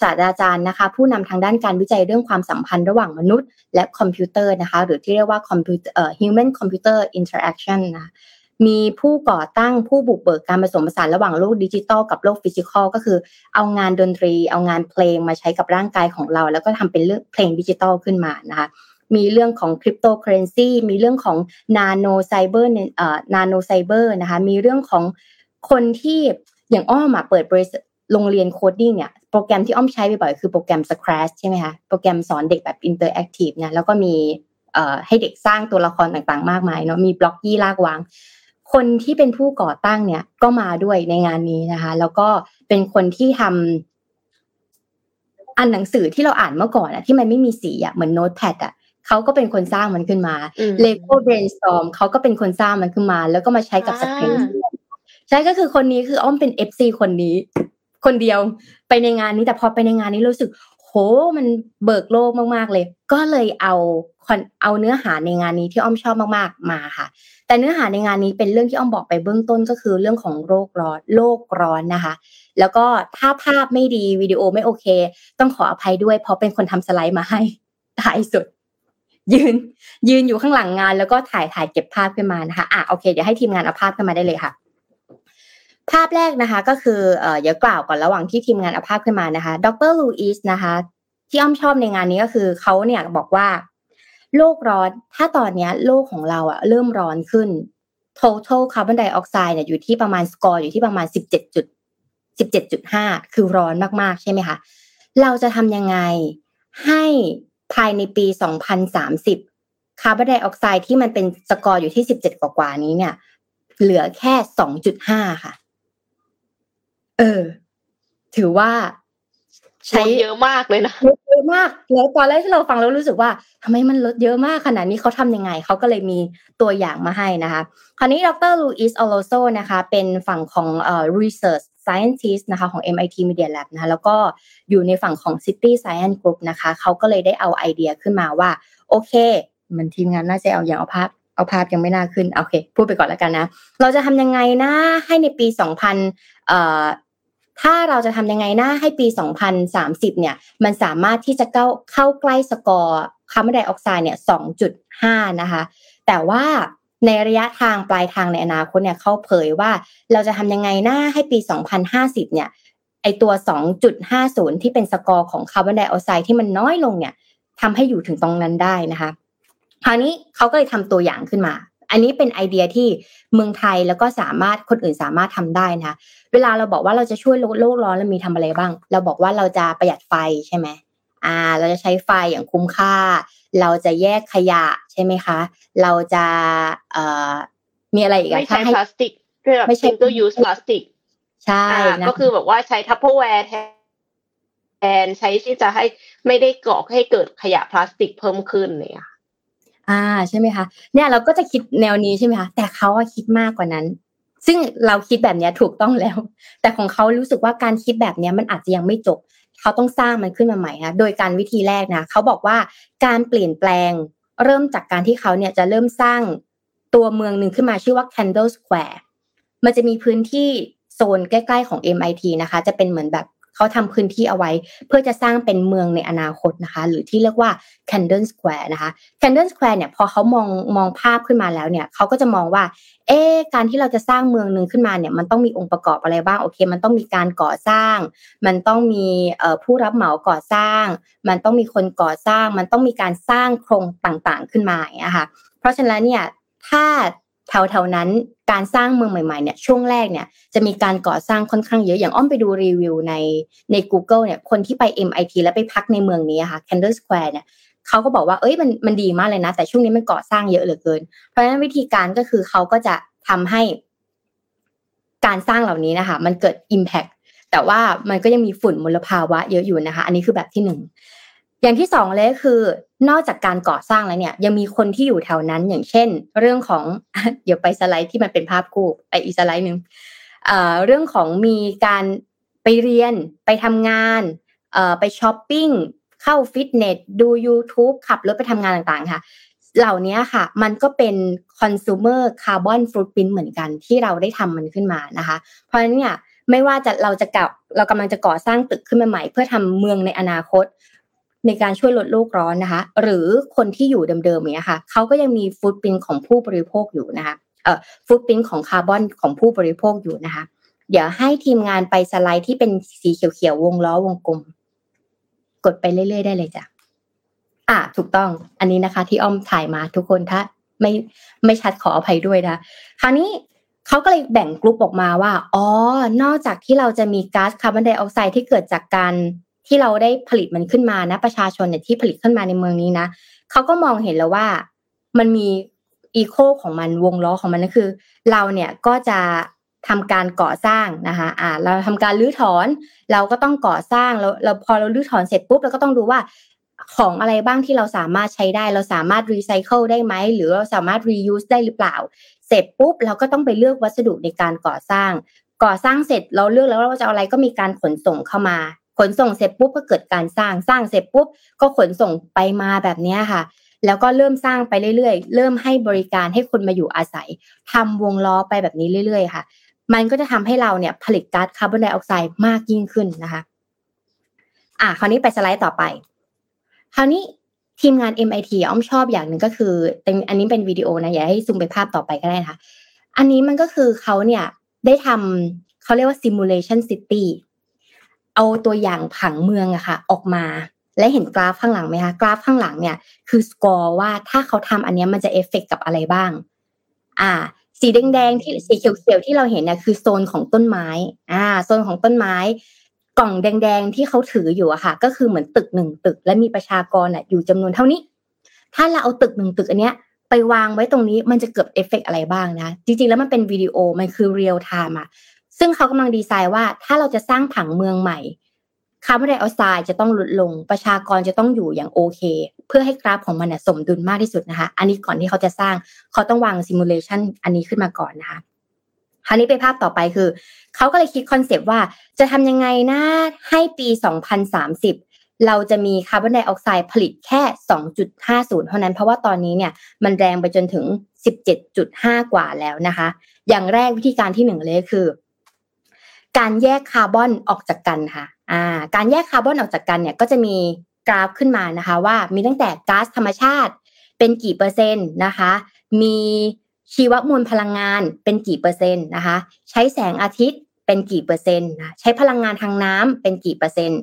ศาสตราจารย์นะคะ ผู้นำทางด้านการวิจัยเรื่องความสัมพันธ์ระหว่างมนุษย์ และคอมพิวเตอร์นะคะ หรือที่เรียกว่า human computer interaction นะ มีผู้ก่อตั้งผู้บุกเบิกการผสมผสานระหว่างโลกดิจิตอลกับโลก physical ก็คือ เอางานดนตรี เอางานเพลงมาใช้กับร่างกายของเรา แล้วก็ทำเป็นเรื่องเพลงดิจิตอลขึ้นมานะคะมีเรื่องของคริปโตเคอเรนซีมีเรื่องของ nano cyber เอ่อ nano cyber นะคะมีเรื่องของคนที่อย่างอ้อมเปิดบริษัทโรงเรียน coding เนี่ยโปรแกรมที่อ้อมใช้บ่อยๆคือโปรแกรม Scratch ใช่ไหมคะโปรแกรมสอนเด็กแบบ interactive นะแล้วก็มีให้เด็กสร้างตัวละครต่างๆ มากมายเนาะมีบล็อกที่ลากวาง คนที่เป็นผู้ก่อตั้งเนี่ยก็มาด้วยในงานนี้นะคะ แล้วก็เป็นคนที่ทำอันหนังสือที่เราอ่านเมื่อก่อนอะที่มันไม่มีสีอะเหมือน notepad อะเขาก็เป็นคนสร้างมันขึ้นมา Lego Brainstorm เขาก็เป็นคนสร้างมันขึ้นมา แล้วก็มาใช้กับสเปนใช่ก็คือคนนี้คืออ้อมเป็น FC คนนี้ คนเดียวไปในงานนี้แต่พอไปในงานนี้รู้สึก โหมันเบิกโลกมากๆเลย ก็เลยเอาเอาเนื้อหาในงานนี้ที่อ้อมชอบมากๆมาค่ะ แต่เนื้อหาในงานนี้เป็นเรื่องที่อ้อมบอกไปเบื้องต้นก็คือเรื่องของโรคร้อนโลกร้อนนะคะ แล้วก็ถ้าภาพไม่ดีวิดีโอไม่โอเค ต้องขออภัยด้วยเพราะเป็นคนทำสไลด์มาให้ท้ายสุด ยืนยืนอยู่ข้างหลังงาน แล้วก็ถ่ายถ่ายเก็บภาพขึ้นมานะคะอะโอเคเดี๋ยวให้ทีมงานเอาภาพขึ้นมาได้เลยค่ะ ภาพแรกนะคะก็คือเอ่อเดี๋ยวกล่าวก่อนระหว่างที่ทีมงานเอาภาพขึ้นมานะคะ ดรลูอิสนะคะ ที่อ้อมชอบในงานนี้ก็คือเขาเนี่ยบอกว่า โลกร้อนถ้าตอนนี้โลกของเราอะเริ่มร้อนขึ้น total carbon dioxide เนี่ยอยู่ที่ประมาณสกอร์อยู่ที่ประมาณสิบเจ็ดจุดสิบเจ็ดจุดห้าคือร้อนมากๆ ใช่ไหมคะ เราจะทำยังไงให้ภายในปีสองพันสามสิบคาร์บอนไดออกไซด์ที่มันเป็นสกอร์อยู่ที่สิบเจ็ดกว่านี้เนี่ย เหลือแค่สองจุดห้าค่ะ เออ ถือว่า ใช้เยอะมากเลยนะลดเยอะมากแล้วตอนแรกที่เราฟังแล้วรู้สึกว่าทำไมมันลดเยอะมากขนาดนี้เขาทํำยังไงเขาก็เลยมีตัวอย่างมาให้นะคะ คราวนี้ดรลูอิสออโลโซนะคะ เป็นฝั่งของเอ่อ research scientist นะคะของ MIT Media Lab นะคะแล้วก็อยู่ในฝั่งของ City Science Group นะคะเขาก็เลยได้เอาไอเดียขึ้นมาว่า โอเค มันทีมงานน่าจะเอาอย่างเอาภาพเอาภาพยังไม่น่าขึ้นโอเค พูดไปก่อนแล้วกันนะ เราจะทำยังไงนะให้ในปี 2000เอ่อ ถ้าเราจะทำยังไงนะให้ปี 2030 เนี่ย มันสามารถที่จะเข้าเข้าใกล้สกอร์คาร์บอนไดออกไซด์เนี่ย 2.5 นะคะ แต่ว่าในระยะทางปลายทางในอนาคตเนี่ยเขาเผยว่าเราจะทำยังไงนะให้ปี 2050 เนี่ย ไอตัว 2.50 ที่เป็นสกอร์ของคาร์บอนไดออกไซด์ที่มันน้อยลงเนี่ยทำให้อยู่ถึงตรงนั้นได้นะคะ คราวนี้เขาก็เลยทำตัวอย่างขึ้นมา อันนี้เป็นไอเดียที่เมืองไทยแล้วก็สามารถคนอื่นสามารถทำได้นะ เวลาเราบอกว่าเราจะช่วยลดโลกร้อนเรามีทำอะไรบ้าง เราบอกว่าเราจะประหยัดไฟใช่ไหมอ่า เราจะใช้ไฟอย่างคุ้มค่า เราจะแยกขยะใช่ไหมคะ เราจะเอ่อมีอะไรอีกไม่ใช้พลาสติกไม่ใช่ตัว use พลาสติกใช่ก็คือแบบว่าใช้ Tupperware แทนใช้ที่จะให้ไม่ได้ก่อให้เกิดขยะพลาสติกเพิ่มขึ้นเนี่ย อ่าใช่ไหมคะเนี่ยเราก็จะคิดแนวนี้ใช่ไหมคะแต่เขาอะคิดมากกว่านั้น ซึ่งเราคิดแบบนี้ถูกต้องแล้ว แต่ของเขารู้สึกว่าการคิดแบบนี้มันอาจจะยังไม่จบเขาต้องสร้างมันขึ้นมาใหม่นะโดยการวิธีแรกนะเขาบอกว่าการเปลี่ยนแปลงเริ่มจากการที่เขาเนี่ยจะเริ่มสร้างตัวเมืองหนึ่งขึ้นมาชื่อว่า Candle Square มันจะมีพื้นที่โซนใกล้ ๆของ MIT นะคะ จะเป็นเหมือนแบบ เขาทำพื้นที่เอาไว้ เพื่อจะสร้างเป็นเมืองในอนาคตนะคะ หรือที่เรียกว่า Camden Square นะคะ Camden Square เนี่ยพอเขามองมองภาพขึ้นมาแล้วเนี่ยเขาก็จะมองว่าเอ๊การที่เราจะสร้างเมืองหนึ่งขึ้นมาเนี่ยมันต้องมีองค์ประกอบอะไรบ้างโอเค มันต้องมีการก่อสร้าง มันต้องมีผู้รับเหมาก่อสร้าง มันต้องมีคนก่อสร้าง มันต้องมีการสร้างโครงต่างๆขึ้นมาอะคะเพราะฉะนั้นเนี่ยถ้า แถวๆนั้นการสร้างเมืองใหม่ๆเนี่ยช่วงแรกเนี่ยจะมีการก่อสร้างค่อนข้างเยอะอย่างอ้อมไปดูรีวิวในใน Google เนี่ยคนที่ไป MIT แล้วไปพักในเมืองนี้ค่ะ Candle Square เนี่ยเขาก็บอกว่าเอ้ยมันมันดีมากเลยนะ แต่ช่วงนี้มันก่อสร้างเยอะเหลือเกิน เพราะฉะนั้นวิธีการก็คือเขาก็จะทำให้การสร้างเหล่านี้นะคะ มันเกิด Impact แต่ว่ามันก็ยังมีฝุ่นมลภาวะเยอะอยู่นะคะ อันนี้คือแบบที่หนึ่ง อย่างที่สองเลยคือนอกจากการก่อสร้างแล้วเนี่ย ยังมีคนที่อยู่แถวนั้นอย่างเช่น เรื่องของเดี๋ยวไปสไลด์ที่มันเป็นภาพคู่ไปอีสไลด์หนึ่งเรื่องของมีการไปเรียนไปทำงานไปช้อปปิ้งเข้าฟิตเนสดู YouTube ขับรถไปทำงานต่างๆค่ะ เหล่านี้ค่ะ มันก็เป็น consumer carbon footprint เหมือนกันที่เราได้ทำมันขึ้นมานะคะ เพราะฉะนั้นเนี่ยไม่ว่าจะเราจะกับเรากำลังจะก่อสร้างตึกขึ้นมาใหม่ เพื่อทำเมืองในอนาคต ในการช่วยลดโลกร้อนนะคะ หรือคนที่อยู่เดิมๆเนี้ยค่ะเขาก็ยังมีฟุตปินของผู้บริโภคอยู่นะคะเอ่อฟุตปินของคาร์บอนของผู้บริโภคอยู่นะคะ เดี๋ยวให้ทีมงานไปสไลด์ที่เป็นสีเขียวๆวงล้อวงกลม กดไปเรื่อยๆได้เลยจ้ะอะถูกต้องอันนี้นะคะ ที่อ้อมถ่ายมาทุกคนถ้าไม่ไม่ชัดขออภัยด้วยนะคราวนี้เขาก็เลยแบ่งกลุ่มออกมาว่า อ๋อ นอกจากที่เราจะมีก๊าซคาร์บอนไดออกไซด์ที่เกิดจากการ ที่เราได้ผลิตมันขึ้นมานะ ประชาชนเนี่ยที่ผลิตขึ้นมาในเมืองนี้นะเขาก็มองเห็นแล้วว่ามันมีอีโคของมันวงล้อของมันก็คือ เราเนี่ยก็จะทำการก่อสร้างนะคะอ่าเราทำการรื้อถอน เราก็ต้องก่อสร้างแล้วเราพอเรารื้อถอนเสร็จปุ๊บเราก็ต้องดูว่าของอะไรบ้างที่เราสามารถใช้ได้ เราสามารถรีไซเคิลได้ไหมหรือเราสามารถรียูสได้หรือเปล่า เสร็จปุ๊บเราก็ต้องไปเลือกวัสดุในการก่อสร้าง ก่อสร้างเสร็จเราเลือกแล้วว่าจะเอาอะไรก็มีการขนส่งเข้ามา ขนส่งเสร็จปุ๊บก็เกิดการสร้างสร้างเสร็จปุ๊บก็ขนส่งไปมาแบบนี้ค่ะ แล้วก็เริ่มสร้างไปเรื่อยๆ เริ่มให้บริการให้คนมาอยู่อาศัยทำวงล้อไปแบบนี้เรื่อย ๆ ค่ะ มันก็จะทำให้เราเนี่ยผลิตก๊าซคาร์บอนไดออกไซด์มากยิ่งขึ้นนะคะ อะคราวนี้ไปสไลด์ต่อไป คราวนี้ทีมงาน MIT อ้อมชอบอย่างหนึ่งก็คืออันนี้เป็นวิดีโอนะอย่าให้ซูมไปภาพต่อไปก็ได้นะคะอันนี้มันก็คือเขาเนี่ยได้ทำเขาเรียกว่า simulation city เอาตัวอย่างผังเมืองอะค่ะออกมา และเห็นกราฟข้างหลังไหมคะกราฟข้างหลังเนี่ยคือสกอร์ว่าถ้าเขาทำอันนี้มันจะเอฟเฟกกับอะไรบ้าง อ่า สีแดงๆที่สีเขียวๆที่เราเห็นเนี่ยคือโซนของต้นไม้ อ่า โซนของต้นไม้ กล่องแดงๆที่เขาถืออยู่อะค่ะ ก็คือเหมือนตึกหนึ่งตึก และมีประชากรอะอยู่จำนวนเท่านี้ ถ้าเราเอาตึกหนึ่งตึกอันเนี้ยไปวางไว้ตรงนี้มันจะเกิดเอฟเฟกอะไรบ้างนะ จริงๆ แล้วมันเป็นวิดีโอมันคือ real time อะ ซึ่งเขากำลังดีไซน์ว่าถ้าเราจะสร้างผังเมืองใหม่คาร์บอนไดออกไซด์จะต้องลดลง ประชากรจะต้องอยู่อย่างโอเค เพื่อให้กราฟของมันสมดุลมากที่สุดนะคะ อันนี้ก่อนที่เขาจะสร้างเขาต้องวาง simulation อันนี้ขึ้นมาก่อนนะคะคราวนี้ไปภาพต่อไปคือ เขาก็เลยคิดคอนเซปต์ว่าจะทำยังไงนะให้ปี 2030 เราจะมีคาร์บอนไดออกไซด์ผลิตแค่ 2.50 เท่านั้น เพราะว่าตอนนี้เนี่ยมันแรงไปจนถึง 17.5 กว่าแล้วนะคะ อย่างแรกวิธีการที่หนึ่งเลยคือ การแยกคาร์บอนออกจากกันค่ะอ่าการแยกคาร์บอนออกจากกันเนี่ยก็จะมีกราฟขึ้นมานะคะว่ามีตั้งแต่ก๊าซธรรมชาติเป็นกี่เปอร์เซ็นต์นะคะ มีชีวมวลพลังงานเป็นกี่เปอร์เซ็นต์นะคะ ใช้แสงอาทิตย์เป็นกี่เปอร์เซ็นต์นะใช้พลังงานทางน้ำเป็นกี่เปอร์เซ็นต์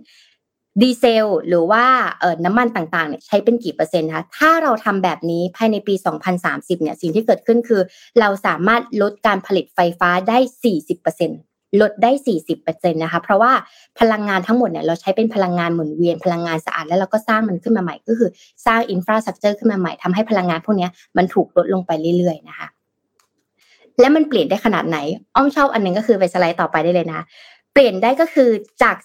ดีเซลหรือว่าเอ่อน้ำมันต่างๆเนี่ยใช้เป็นกี่เปอร์เซ็นต์คะถ้าเราทำแบบนี้ภายในปี 2030เนี่ยสิ่งที่เกิดขึ้นคือ เราสามารถลดการผลิตไฟฟ้าได้ 40% ลดได้ 40%นะคะ เพราะว่าพลังงานทั้งหมดเนี่ยเราใช้เป็นพลังงานหมุนเวียนพลังงานสะอาดแล้วเราก็สร้างมันขึ้นมาใหม่ก็คือ สร้างอินฟราสตรักเจอร์ขึ้นมาใหม่ทำให้พลังงานพวกนี้มันถูกลดลงไปเรื่อยๆนะคะ และมันเปลี่ยนได้ขนาดไหน อ้อมชอบอันนึงก็คือไปสไลด์ต่อไปได้เลยนะเปลี่ยนได้ก็คือจาก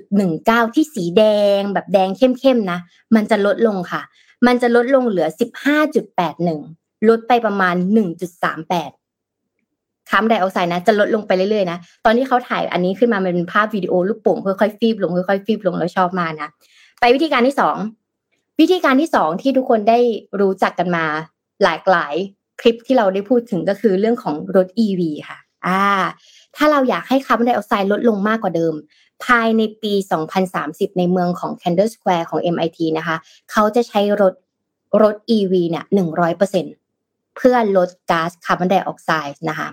17.19 ที่สีแดงแบบแดงเข้มๆนะ มันจะลดลงค่ะ มันจะลดลงเหลือ 15.81 ลดไปประมาณ 1.38 คาร์บอนไดออกไซด์นะจะลดลงไปเรื่อยๆนะตอนที่เขาถ่ายอันนี้ขึ้นมามันเป็นภาพวิดีโอลูกโป่งค่อยๆฟีบลงค่อยๆฟีบลงแล้วต่อมานะไปวิธีการที่สองวิธีการที่สองที่ทุกคนได้รู้จักกันมาหลากหลายคลิปที่เราได้พูดถึงก็คือเรื่องของรถ EV ค่ะ อ่า ถ้าเราอยากให้คาร์บอนไดออกไซด์ลดลงมากกว่าเดิม ภายในปี 2030 ในเมืองของ Kendall Square ของ MIT นะคะ เขาจะใช้รถรถ EV เนี่ย100%เพื่อลดก๊าซคาร์บอนไดออกไซด์นะคะ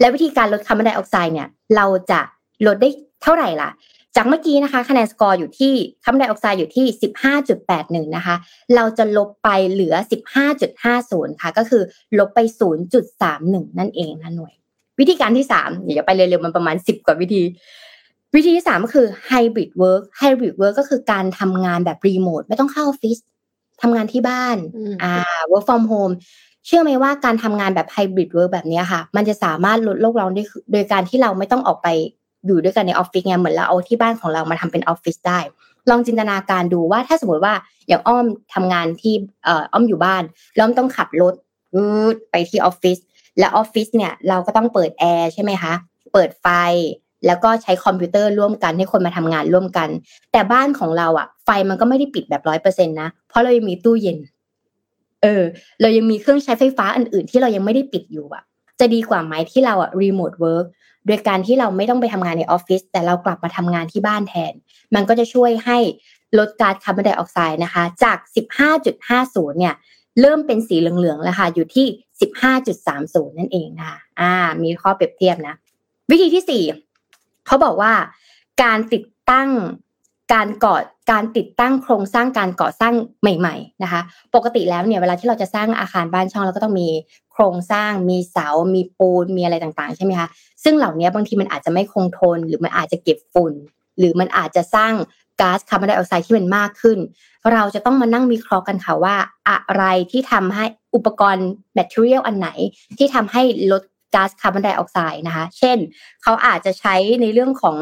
และวิธีการลดคาร์บอนไดออกไซด์เนี่ยเราจะลดได้เท่าไหร่ล่ะ จากเมื่อกี้นะคะคะแนนสกอร์อยู่ที่คาร์บอนไดออกไซด์อยู่ที่ 15.81 นะคะ เราจะลบไปเหลือ 15.50 ค่ะ ก็คือลบไป 0.31 นั่นเองนะหน่วย วิธีการที่3เดี๋ยวไปเร็วๆมันประมาณ 10 กว่าวิธีวิธีที่3ก็คือ hybrid work hybrid work ก็คือการทำงานแบบรีโมทไม่ต้องเข้าออฟฟิศทำงานที่บ้านอ่า work from home เชื่อไหมว่าการทำงานแบบ hybrid work แบบนี้ค่ะ มันจะสามารถลดโลกร้อนได้โดยการที่เราไม่ต้องออกไปอยู่ด้วยกันในออฟฟิศไงเหมือนเราเอาที่บ้านของเรามาทำเป็นออฟฟิศได้ ลองจินตนาการดูว่าถ้าสมมติว่าอย่างอ้อมทำงานที่เอ่ออ้อมอยู่บ้านแล้วอ้อมต้องขับรถไปที่ออฟฟิศและออฟฟิศเนี่ยเราก็ต้องเปิดแอร์ใช่ไหมคะเปิดไฟแล้วก็ใช้คอมพิวเตอร์ร่วมกันให้คนมาทำงานร่วมกัน แต่บ้านของเราอะไฟมันก็ไม่ได้ปิดแบบร้อยเปอร์เซ็นต์นะ เพราะเรายังมีตู้เย็น เออ เรายังมีเครื่องใช้ไฟฟ้าอื่นๆ ที่เรายังไม่ได้ปิดอยู่อะจะดีกว่าไหมที่เราอะ remote work โดยการที่เราไม่ต้องไปทำงานในออฟฟิศแต่เรากลับมาทำงานที่บ้านแทน มันก็จะช่วยให้ลดก๊าซคาร์บอนไดออกไซด์นะคะ จาก 15.50 เนี่ย เริ่มเป็นสีเหลืองๆแล้วค่ะอยู่ที่ 15.30 นั่นเองนะคะอ่า มีข้อเปรียบเทียบนะ วิธีที่ 4เขาบอกว่าการติดตั้ง การก่อการติดตั้งโครงสร้างการก่อสร้างใหม่ ๆนะคะ ปกติแล้วเนี่ยเวลาที่เราจะสร้างอาคารบ้านช่องเราก็ต้องมีโครงสร้างมีเสา มีปูนมีอะไรต่างๆใช่ไหมคะซึ่งเหล่านี้บางทีมันอาจจะไม่คงทน หรือมันอาจจะเก็บฝุ่น หรือมันอาจจะสร้างก๊าซคาร์บอนไดออกไซด์ที่มันมากขึ้น เราจะต้องมานั่งวิเคราะห์กันค่ะว่า อะไรที่ทำให้อุปกรณ์material อันไหนที่ทำให้ลดก๊าซคาร์บอนไดออกไซด์นะคะ เช่น เขาอาจจะใช้ในเรื่องของ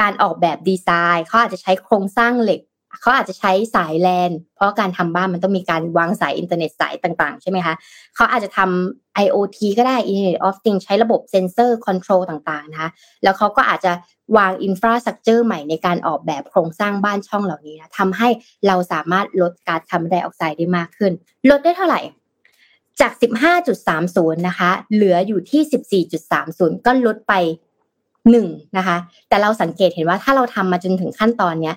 การออกแบบดีไซน์เขาอาจจะใช้โครงสร้างเหล็กเขาอาจจะใช้สายแลน เพราะการทำบ้านมันต้องมีการวางสายอินเทอร์เน็ตสายต่างๆ ใช่ไหมคะเขาอาจจะทำ IoT ก็ได้ Internet of Things ใช้ระบบ sensor control ต่างๆนะคะแล้วเขาก็อาจจะวาง infrastructure ใหม่ในการออกแบบโครงสร้างบ้านช่องเหล่านี้นะทำให้เราสามารถลดก๊าซคาร์บอนไดออกไซด์ได้มากขึ้น ลดได้เท่าไหร่ จาก 15.30 นะคะ เหลืออยู่ที่ 14.30 ก็ลดไป หนึ่งนะคะ แต่เราสังเกตเห็นว่าถ้าเราทำมาจนถึงขั้นตอนเนี้ย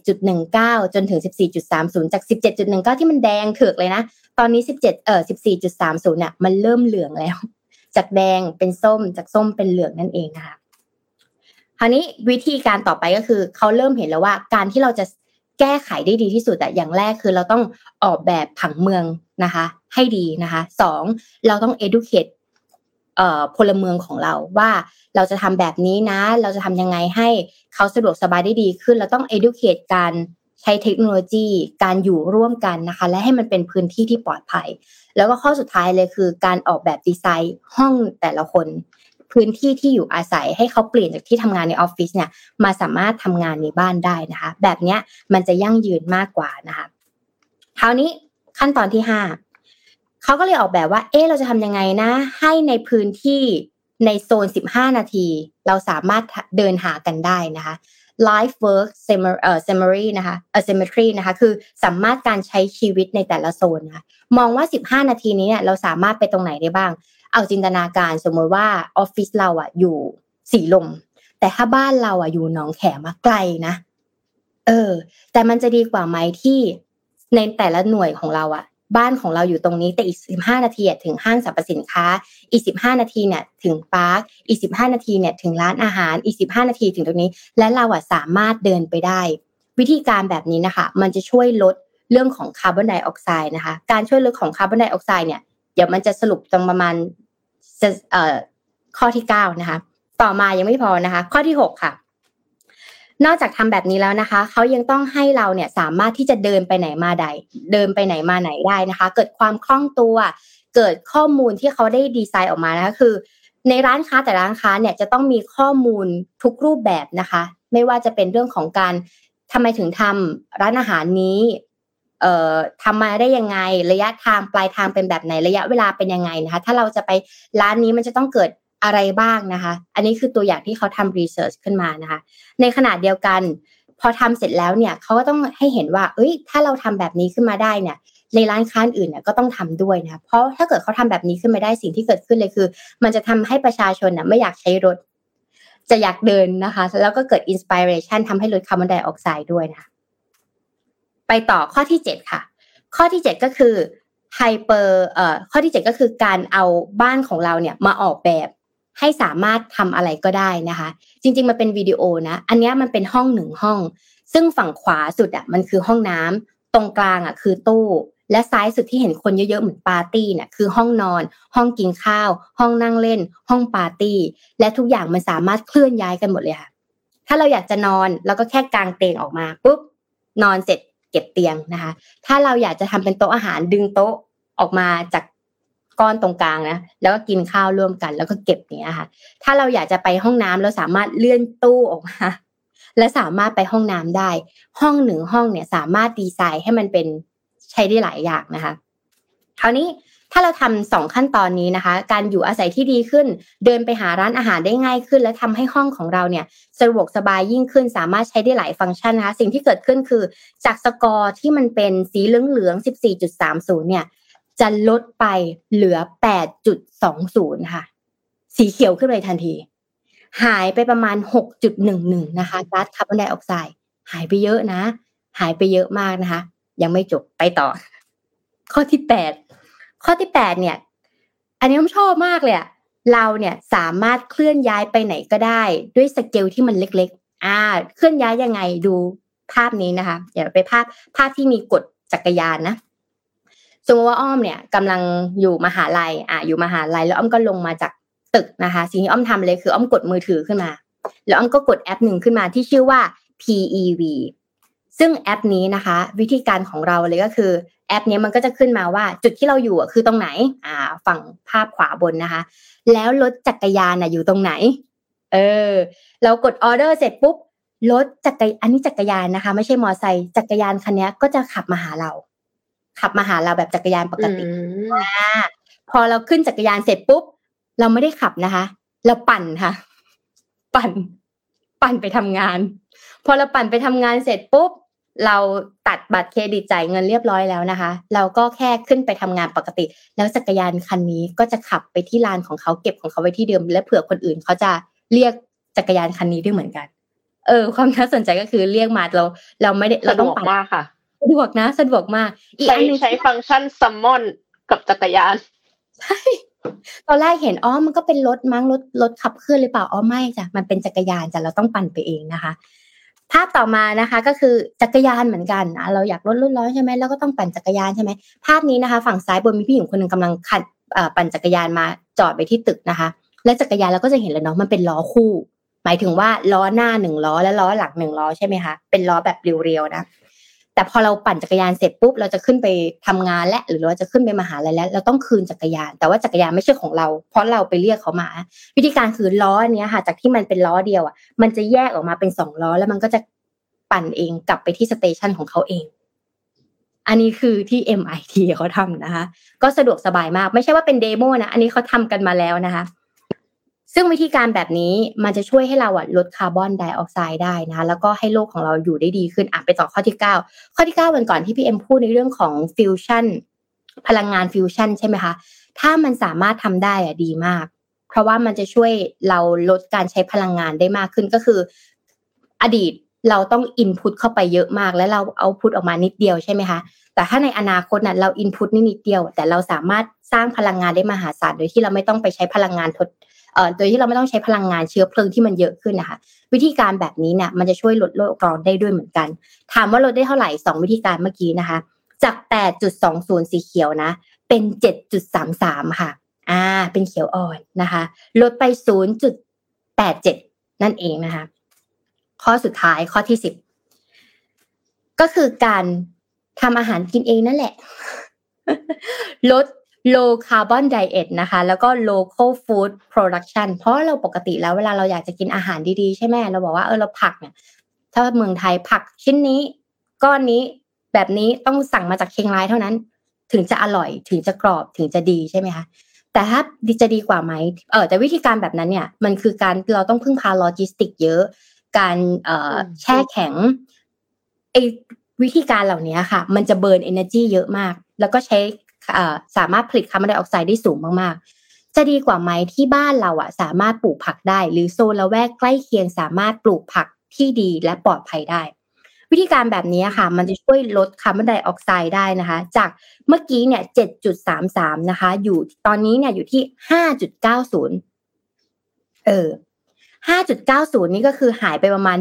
17.19จนถึง14.30จาก17.19ที่มันแดงเถือกเลยนะ ตอนนี้17เจ็ดเอ่อ14.30เนี่ยมันเริ่มเหลืองแล้ว จากแดงเป็นส้มจากส้มเป็นเหลืองนั่นเองนะคะคราวนี้วิธีการต่อไปก็คือเขาเริ่มเห็นแล้วว่าการที่เราจะแก้ไขได้ดีที่สุดแต่อย่างแรกคือเราต้องออกแบบผังเมืองนะคะ ให้ดีนะคะสองเราต้อง educate พลเมืองของเราว่าเราจะทำแบบนี้นะ เราจะทำยังไงให้เขาสะดวกสบายได้ดีขึ้น เราต้อง educate การใช้เทคโนโลยี การอยู่ร่วมกันนะคะ และให้มันเป็นพื้นที่ที่ปลอดภัย แล้วก็ข้อสุดท้ายเลยคือการออกแบบดีไซน์ห้องแต่ละคน พื้นที่ที่อยู่อาศัยให้เขาเปลี่ยนจากที่ทำงานในออฟฟิศเนี่ยมาสามารถทำงานในบ้านได้นะคะ แบบนี้มันจะยั่งยืนมากกว่านะคะคราวนี้ขั้นตอนที่ห้า เขาก็เลยออกแบบว่า เอ๊ะเราจะทำยังไงนะ ให้ในพื้นที่ในโซน 15 นาที เราสามารถเดินหากันได้นะคะ life work summary นะคะ asymmetry นะคะ คือสามารถการใช้ชีวิตในแต่ละโซนนะคะ มองว่า 15 นาทีนี้เนี่ยเราสามารถไปตรงไหนได้บ้าง เอาจินตนาการสมมติว่าออฟฟิศเราอะอยู่สีลม แต่ถ้าบ้านเราอะอยู่หนองแขมาไกลนะ เออ แต่มันจะดีกว่าไหมที่ในแต่ละหน่วยของเราอะ บ้านของเราอยู่ตรงนี้แต่อีกสิบห้านาทีถึงห้างสรรพสินค้า อีกสิบห้านาทีเนี่ยถึงปาร์คอีกสิบห้านาทีเนี่ยถึงร้านอาหารอีกสิบห้านาทีถึงตรงนี้ และเราอะสามารถเดินไปได้ วิธีการแบบนี้นะคะ มันจะช่วยลดเรื่องของคาร์บอนไดออกไซด์นะคะ การช่วยลดของคาร์บอนไดออกไซด์เนี่ยเดี๋ยวมันจะสรุปตรงประมาณข้อที่เก้านะคะ ต่อมายังไม่พอนะคะ ข้อที่หกค่ะ นอกจากทำแบบนี้แล้วนะคะ เขายังต้องให้เราเนี่ยสามารถที่จะเดินไปไหนมาใด เดินไปไหนมาไหนได้นะคะ เกิดความคล่องตัว เกิดข้อมูลที่เขาได้ดีไซน์ออกมานะคะคือ ในร้านค้าแต่ร้านค้าเนี่ยจะต้องมีข้อมูลทุกรูปแบบนะคะ ไม่ว่าจะเป็นเรื่องของการทำไมถึงทำร้านอาหารนี้เอ่อทำมาได้ยังไงระยะทางปลายทางเป็นแบบไหนระยะเวลาเป็นยังไงนะคะ ถ้าเราจะไปร้านนี้มันจะต้องเกิด อะไรบ้างนะคะ อันนี้คือตัวอย่างที่เขาทำรีเสิร์ชขึ้นมานะคะ ในขณะเดียวกัน พอทำเสร็จแล้วเนี่ยเขาก็ต้องให้เห็นว่า เอ้ย ถ้าเราทำแบบนี้ขึ้นมาได้เนี่ย ในร้านค้าอื่นเนี่ยก็ต้องทำด้วยนะเพราะถ้าเกิดเขาทำแบบนี้ขึ้นมาได้สิ่งที่เกิดขึ้นเลยคือ มันจะทำให้ประชาชนน่ะไม่อยากใช้รถ จะอยากเดินนะคะ แล้วก็เกิด inspiration ทำให้ลดคาร์บอนไดออกไซด์ด้วยนะไปต่อข้อที่เจ็ดค่ะ ข้อที่เจ็ดก็คือ hyper เอ่อข้อที่เจ็ดก็คือการเอาบ้านของเราเนี่ยมาออกแบบ ให้สามารถทำอะไรก็ได้นะคะ จริง ๆ มันเป็นวิดีโอนะ อันนี้มันเป็นห้องหนึ่งห้อง ซึ่งฝั่งขวาสุดอะมันคือห้องน้ำตรงกลางอะคือตู้ และซ้ายสุดที่เห็นคนเยอะๆเหมือนปาร์ตี้เนี่ยคือห้องนอน ห้องกินข้าว ห้องนั่งเล่น ห้องปาร์ตี้ และทุกอย่างมันสามารถเคลื่อนย้ายกันหมดเลยค่ะ ถ้าเราอยากจะนอนเราก็แค่กางเตียงออกมาปุ๊บนอนเสร็จเก็บเตียงนะคะ ถ้าเราอยากจะทำเป็นโต๊ะอาหารดึงโต๊ะออกมาจาก ก้อนตรงกลางนะแล้วก็กินข้าวร่วมกัน แล้วก็เก็บเนี้ยค่ะ ถ้าเราอยากจะไปห้องน้ำเราสามารถเลื่อนตู้ออกมาและสามารถไปห้องน้ำได้ ห้องหนึ่งห้องเนี่ยสามารถดีไซน์ให้มันเป็นใช้ได้หลายอย่างนะคะคราวนี้ถ้าเราทำสองขั้นตอนนี้นะคะ การอยู่อาศัยที่ดีขึ้น เดินไปหาร้านอาหารได้ง่ายขึ้น และทำให้ห้องของเราเนี่ยสะดวกสบายยิ่งขึ้น สามารถใช้ได้หลายฟังก์ชันนะคะ สิ่งที่เกิดขึ้นคือจากสกอร์ที่มันเป็นสีเหลืองๆ14.30 เนี่ย จะลดไปเหลือ 8.20 ค่ะ สีเขียวขึ้นเลยทันที หายไปประมาณ 6.11 นะคะก๊าซคาร์บอนไดออกไซด์หายไปเยอะนะ หายไปเยอะมากนะคะ ยังไม่จบไปต่อ ข้อที่ 8 ข้อที่ 8 เนี่ย อันนี้ผมชอบมากเลยอะเราเนี่ยสามารถเคลื่อนย้ายไปไหนก็ได้ ด้วยสเกลที่มันเล็กๆ อ่า เคลื่อนย้ายยังไงดูภาพนี้นะคะ เดี๋ยวไปภาพภาพที่มีกดจักรยานนะ สมมติว่าอ้อมเนี่ยกำลังอยู่มหาลัยอะอยู่มหาลัยแล้วอ้อมก็ลงมาจากตึกนะคะ สิ่งที่อ้อมทำเลยคืออ้อมกดมือถือขึ้นมา แล้วอ้อมก็กดแอปหนึ่งขึ้นมาที่ชื่อว่า PEV ซึ่งแอปนี้นะคะ วิธีการของเราเลยก็คือแอปนี้มันก็จะขึ้นมาว่าจุดที่เราอยู่คือตรงไหน อ่า ฝั่งภาพขวาบนนะคะ แล้วรถจักรยานน่ะอยู่ตรงไหน เออ เรากดออเดอร์เสร็จปุ๊บรถจักรอันนี้จักรยานนะคะ ไม่ใช่มอไซค์จักรยานคันนี้ก็จะขับมาหาเรา ขับมาหาเราแบบจักรยานปกติอ่าพอเราขึ้นจักรยานเสร็จปุ๊บ เราไม่ได้ขับนะคะ เราปั่นค่ะ ปั่น ปั่นไปทำงาน พอเราปั่นไปทำงานเสร็จปุ๊บ เราตัดบัตรเครดิตจ่ายเงินเรียบร้อยแล้วนะคะ เราก็แค่ขึ้นไปทำงานปกติ แล้วจักรยานคันนี้ก็จะขับไปที่ลานของเขาเก็บของเขาไว้ที่เดิม และเผื่อคนอื่นเขาจะเรียกจักรยานคันนี้ด้วยเหมือนกัน เออ ความน่าสนใจก็คือเรียกมาเรา เราไม่ได้เราต้องปั่นมากค่ะสะดวกนะ สะดวกมาก อีกอันนึงใช้ฟังก์ชันซัมมอนกับจักรยานใช่ตอนแรกเห็นอ๋อมันก็เป็นรถมั้งรถรถขับเคลื่อนหรือเปล่าอ๋อไม่จ้ะมันเป็นจักรยานจ้ะเราต้องปั่นไปเองนะคะ ภาพต่อมานะคะ ก็คือจักรยานเหมือนกันนะเราอยากลดรุ่นร้อนใช่ไหมแล้วก็ต้องปั่นจักรยานใช่ไหมภาพนี้นะคะ ฝั่งซ้ายบนมีผู้หญิงคนหนึ่งกำลังขัดปั่นจักรยานมาจอดไปที่ตึกนะคะ และจักรยานเราก็จะเห็นแล้วเนาะมันเป็นล้อคู่ หมายถึงว่าล้อหน้าหนึ่งล้อและล้อหลังหนึ่งล้อใช่ไหมคะเป็นล้อแบบเรียวๆนะ แต่พอเราปั่นจักรยานเสร็จปุ๊บเราจะขึ้นไปทำงานและหรือเราจะขึ้นไปมหาลัยแล้ว เราต้องคืนจักรยาน แต่ว่าจักรยานไม่ใช่ของเรา เพราะเราไปเรียกเขามา วิธีการคือล้อเนี้ยค่ะ จากที่มันเป็นล้อเดียวอะมันจะแยกออกมาเป็นสองล้อ แล้วมันก็จะปั่นเองกลับไปที่ station ของเขาเอง อันนี้คือที่ MIT เขาทำนะคะ ก็สะดวกสบายมาก ไม่ใช่ว่าเป็น demo นะ อันนี้เขาทำกันมาแล้วนะคะ ซึ่งวิธีการแบบนี้มันจะช่วยให้เราอะลดคาร์บอนไดออกไซด์ได้นะแล้วก็ให้โลกของเราอยู่ได้ดีขึ้นอะไปต่อข้อที่ 9 ข้อที่ 9 วันก่อนที่พี่เอ็มพูดในเรื่องของฟิวชั่นพลังงานฟิวชั่นใช่ไหมคะถ้ามันสามารถทำได้อะดีมาก เพราะว่ามันจะช่วยเราลดการใช้พลังงานได้มากขึ้นก็คือ อดีตเราต้อง input เข้าไปเยอะมาก แล้วเรา output ออกมานิดเดียวใช่ไหมคะแต่ถ้าในอนาคตน่ะเรา input นิดเดียว แต่เราสามารถสร้างพลังงานได้มหาศาลโดยที่เราไม่ต้องไปใช้พลังงานทด โดยที่เราไม่ต้องใช้พลังงานเชื้อเพลิงที่มันเยอะขึ้นนะคะ วิธีการแบบนี้เนี่ยมันจะช่วยลดโลกร้อนได้ด้วยเหมือนกัน ถามว่าลดได้เท่าไหร่สองวิธีการเมื่อกี้นะคะ จาก 8.20 สีเขียวนะ เป็น 7.33 ค่ะ อ่า เป็นเขียวอ่อนนะคะ ลดไป 0.87 นั่นเองนะคะ ข้อสุดท้ายข้อที่ 10 ก็คือการทำอาหารกินเองนั่นแหละลด low carbon diet นะคะ แล้วก็ local food production เพราะเราปกติแล้วเวลาเราอยากจะกินอาหารดีๆ ใช่ไหมเราบอกว่าเออเราผักเนี่ย ถ้าเมืองไทยผักชิ้นนี้ ก้อนนี้แบบนี้ต้องสั่งมาจากเชียงรายเท่านั้น ถึงจะอร่อยถึงจะกรอบถึงจะดีใช่ไหมคะแต่ถ้าจะดีกว่าไหมเออแต่วิธีการแบบนั้นเนี่ย มันคือการเราต้องพึ่งพาโลจิสติก เยอะ การเอ่อแช่แข็งไอวิธีการเหล่านี้ค่ะ มันจะ burn energy เยอะมาก แล้วก็ใช้ สามารถผลิตคาร์บอนไดออกไซด์ได้สูงมากๆ จะดีกว่าไหมที่บ้านเราอะสามารถปลูกผักได้ หรือโซนละแวกใกล้เคียงสามารถปลูกผักที่ดีและปลอดภัยได้ วิธีการแบบนี้ค่ะ มันจะช่วยลดคาร์บอนไดออกไซด์ได้นะคะ จากเมื่อกี้เนี่ย 7.33 นะคะ อยู่ตอนนี้เนี่ยอยู่ที่ 5.90 เออ5.90 นี่ก็คือหายไปประมาณ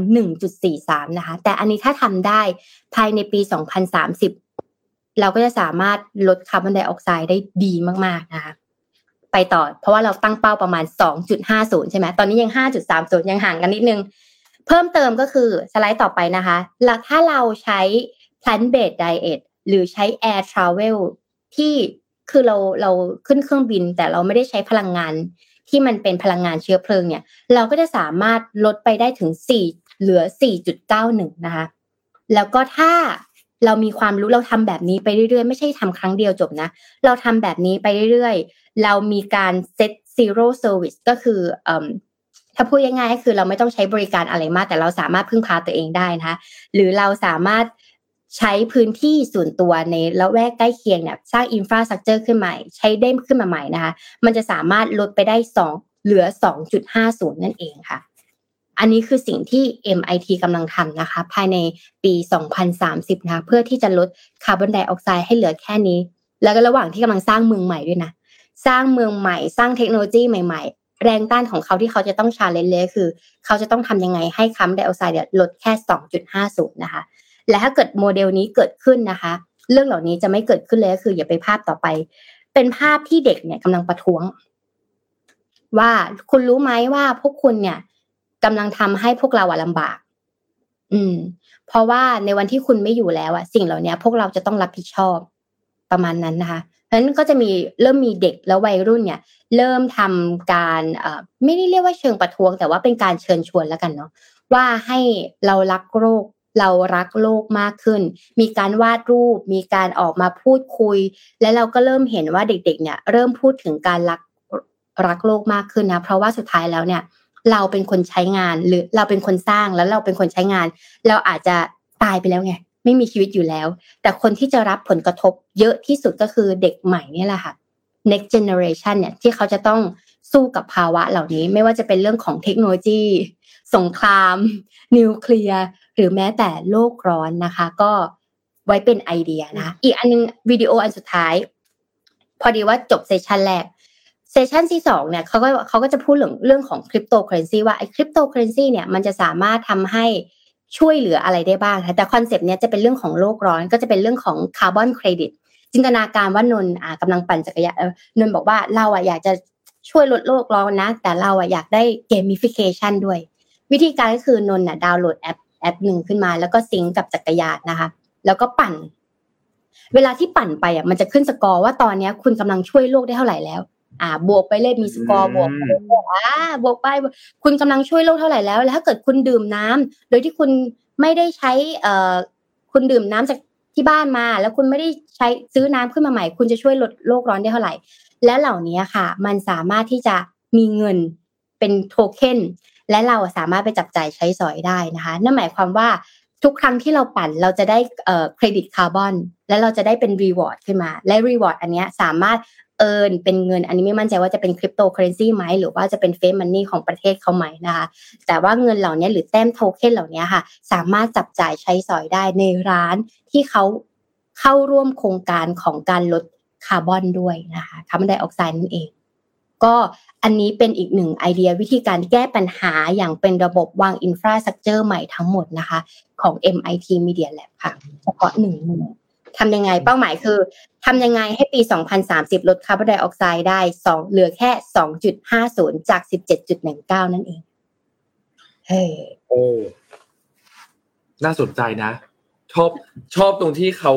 1.43 นะคะ แต่อันนี้ถ้าทำได้ภายในปี 2030 เราก็จะสามารถลดคาร์บอนไดออกไซด์ได้ดีมากๆนะคะไปต่อ เพราะว่าเราตั้งเป้าประมาณ 2.50 ใช่ไหมตอนนี้ยัง 5.30 ยังห่างกันนิดนึง เพิ่มเติมก็คือสไลด์ต่อไปนะคะแล้วถ้าเราใช้ plant based diet หรือใช้ air travel ที่คือเราเราขึ้นเครื่องบิน แต่เราไม่ได้ใช้พลังงานที่มันเป็นพลังงานเชื้อเพลิงเนี่ย เราก็จะสามารถลดไปได้ถึง 4 เหลือ 4.91 นะคะ แล้วก็ถ้า เรามีความรู้เราทำแบบนี้ไปเรื่อยๆ ไม่ใช่ทำครั้งเดียวจบนะ เราทำแบบนี้ไปเรื่อยๆ เรามีการเซต zero service ก็คือถ้าพูดง่ายๆก็คือเราไม่ต้องใช้บริการอะไรมาก แต่เราสามารถพึ่งพาตัวเองได้นะคะหรือเราสามารถใช้พื้นที่ส่วนตัวในละแวกใกล้เคียงเนี่ยสร้างอินฟราสตรักเจอร์ขึ้นใหม่ ใช้ได้ขึ้นมาใหม่นะคะ มันจะสามารถลดไปได้สองเหลือ 2.50 นั่นเองค่ะ อันนี้คือสิ่งที่ MIT กำลังทำนะคะ ภายในปี 2030 นะเพื่อที่จะลดคาร์บอนไดออกไซด์ให้เหลือแค่นี้ แล้วก็ระหว่างที่กำลังสร้างเมืองใหม่ด้วยนะ สร้างเมืองใหม่ สร้างเทคโนโลยีใหม่ ๆ แรงต้านของเขาที่เขาจะต้อง challenge เลยคือ เขาจะต้องทำยังไงให้คาร์บอนไดออกไซด์ลดแค่ 2.50 นะคะ และถ้าเกิดโมเดลนี้เกิดขึ้นนะคะ เรื่องเหล่านี้จะไม่เกิดขึ้นเลยก็คือ อย่าไปภาพต่อไป เป็นภาพที่เด็กเนี่ยกำลังประท้วง ว่าคุณรู้ไหมว่าพวกคุณเนี่ย กำลังทำให้พวกเราอะลำบาก อืม เพราะว่าในวันที่คุณไม่อยู่แล้วอะสิ่งเหล่านี้พวกเราจะต้องรับผิดชอบประมาณนั้นนะคะเพราะฉะนั้นก็จะมีเริ่มมีเด็กแล้ววัยรุ่นเนี่ย เริ่มทำการเอ่อไม่ได้เรียกว่าเชิงประท้วง แต่ว่าเป็นการเชิญชวนแล้วกันเนาะว่าให้เรารักโลกเรารักโลกมากขึ้น มีการวาดรูป มีการออกมาพูดคุย และเราก็เริ่มเห็นว่าเด็ก ๆ เนี่ย เริ่มพูดถึงการรักรักโลกมากขึ้นนะ เพราะว่าสุดท้ายแล้วเนี่ย เราเป็นคนใช้งานหรือเราเป็นคนสร้างแล้วเราเป็นคนใช้งาน เราอาจจะตายไปแล้วไงไม่มีชีวิตอยู่แล้ว แต่คนที่จะรับผลกระทบเยอะที่สุดก็คือเด็กใหม่นี่แหละค่ะ next generation เนี่ยที่เขาจะต้องสู้กับภาวะเหล่านี้ ไม่ว่าจะเป็นเรื่องของเทคโนโลยี สงคราม นิวเคลียร์หรือแม้แต่โลกร้อนนะคะ ก็ไว้เป็นไอเดียนะ อีกอันนึงวิดีโออันสุดท้าย พอดีว่าจบ session แรก session ที่สองเนี่ยเขาก็เขาก็จะพูดเรื่องเรื่องของคริปโตเคอเรนซีว่าไอ้คริปโตเคอเรนซีเนี่ยมันจะสามารถทำให้ช่วยเหลืออะไรได้บ้างแต่ concept เนี้ยจะเป็นเรื่องของโลกร้อนก็จะเป็นเรื่องของคาร์บอนเครดิตจินตนาการว่านนอ่ากำลังปั่นจักรยานนนบอกว่าเราอะอยากจะช่วยลดโลกร้อนนะ แต่เราอะอยากได้ gamification ด้วย วิธีการก็คือนนอะดาวน์โหลดแอปแอปหนึ่งขึ้นมา แล้วก็ sync กับจักรยานนะคะ แล้วก็ปั่น เวลาที่ปั่นไปอะมันจะขึ้นสกอร์ว่าตอนนี้คุณกำลังช่วยโลกได้เท่าไหร่แล้ว อ่าบวกไปเลยมีสกอร์บวกบวกอ่าบวกไป คุณกำลังช่วยโลกเท่าไหร่แล้ว แล้วถ้าเกิดคุณดื่มน้ำโดยที่คุณไม่ได้ใช้เอ่อคุณดื่มน้ำจากที่บ้านมา แล้วคุณไม่ได้ใช้ซื้อน้ำขึ้นมาใหม่ คุณจะช่วยลดโลกร้อนได้เท่าไหร่ และเหล่านี้ค่ะ มันสามารถที่จะมีเงินเป็นโทเค็นและเราสามารถไปจับจ่ายใช้สอยได้นะคะ นั่นหมายความว่าทุกครั้งที่เราปั่นเราจะได้เครดิตคาร์บอนและเราจะได้เป็น reward ขึ้นมา และ reward อันนี้สามารถ earn เป็นเงิน อันนี้ไม่มั่นใจว่าจะเป็นคริปโตเคอเรนซีไหมหรือว่าจะเป็น fiat money ของประเทศเขาไหมนะคะแต่ว่าเงินเหล่านี้หรือแต้มโทเค็นเหล่านี้ค่ะ สามารถจับจ่ายใช้สอยได้ในร้านที่เขาเข้าร่วมโครงการของการลดคาร์บอนด้วยนะคะคาร์บอนไดออกไซด์นั่นเอง ก็อันนี้เป็นอีกหนึ่งไอเดียวิธีการแก้ปัญหาอย่างเป็นระบบวาง infrastructure ใหม่ทั้งหมดนะคะ ของ MIT Media Lab ค่ะเฉพาะหนึ่งมือง ทำยังไงเป้าหมายคือทำยังไงให้ปี 2030 ลดคาร์บอนไดออกไซด์ได้สองเหลือแค่ 2.50 จาก 17.19 นั่นเองเฮ้โอ้น่าสนใจนะ ชอบชอบตรงที่เขา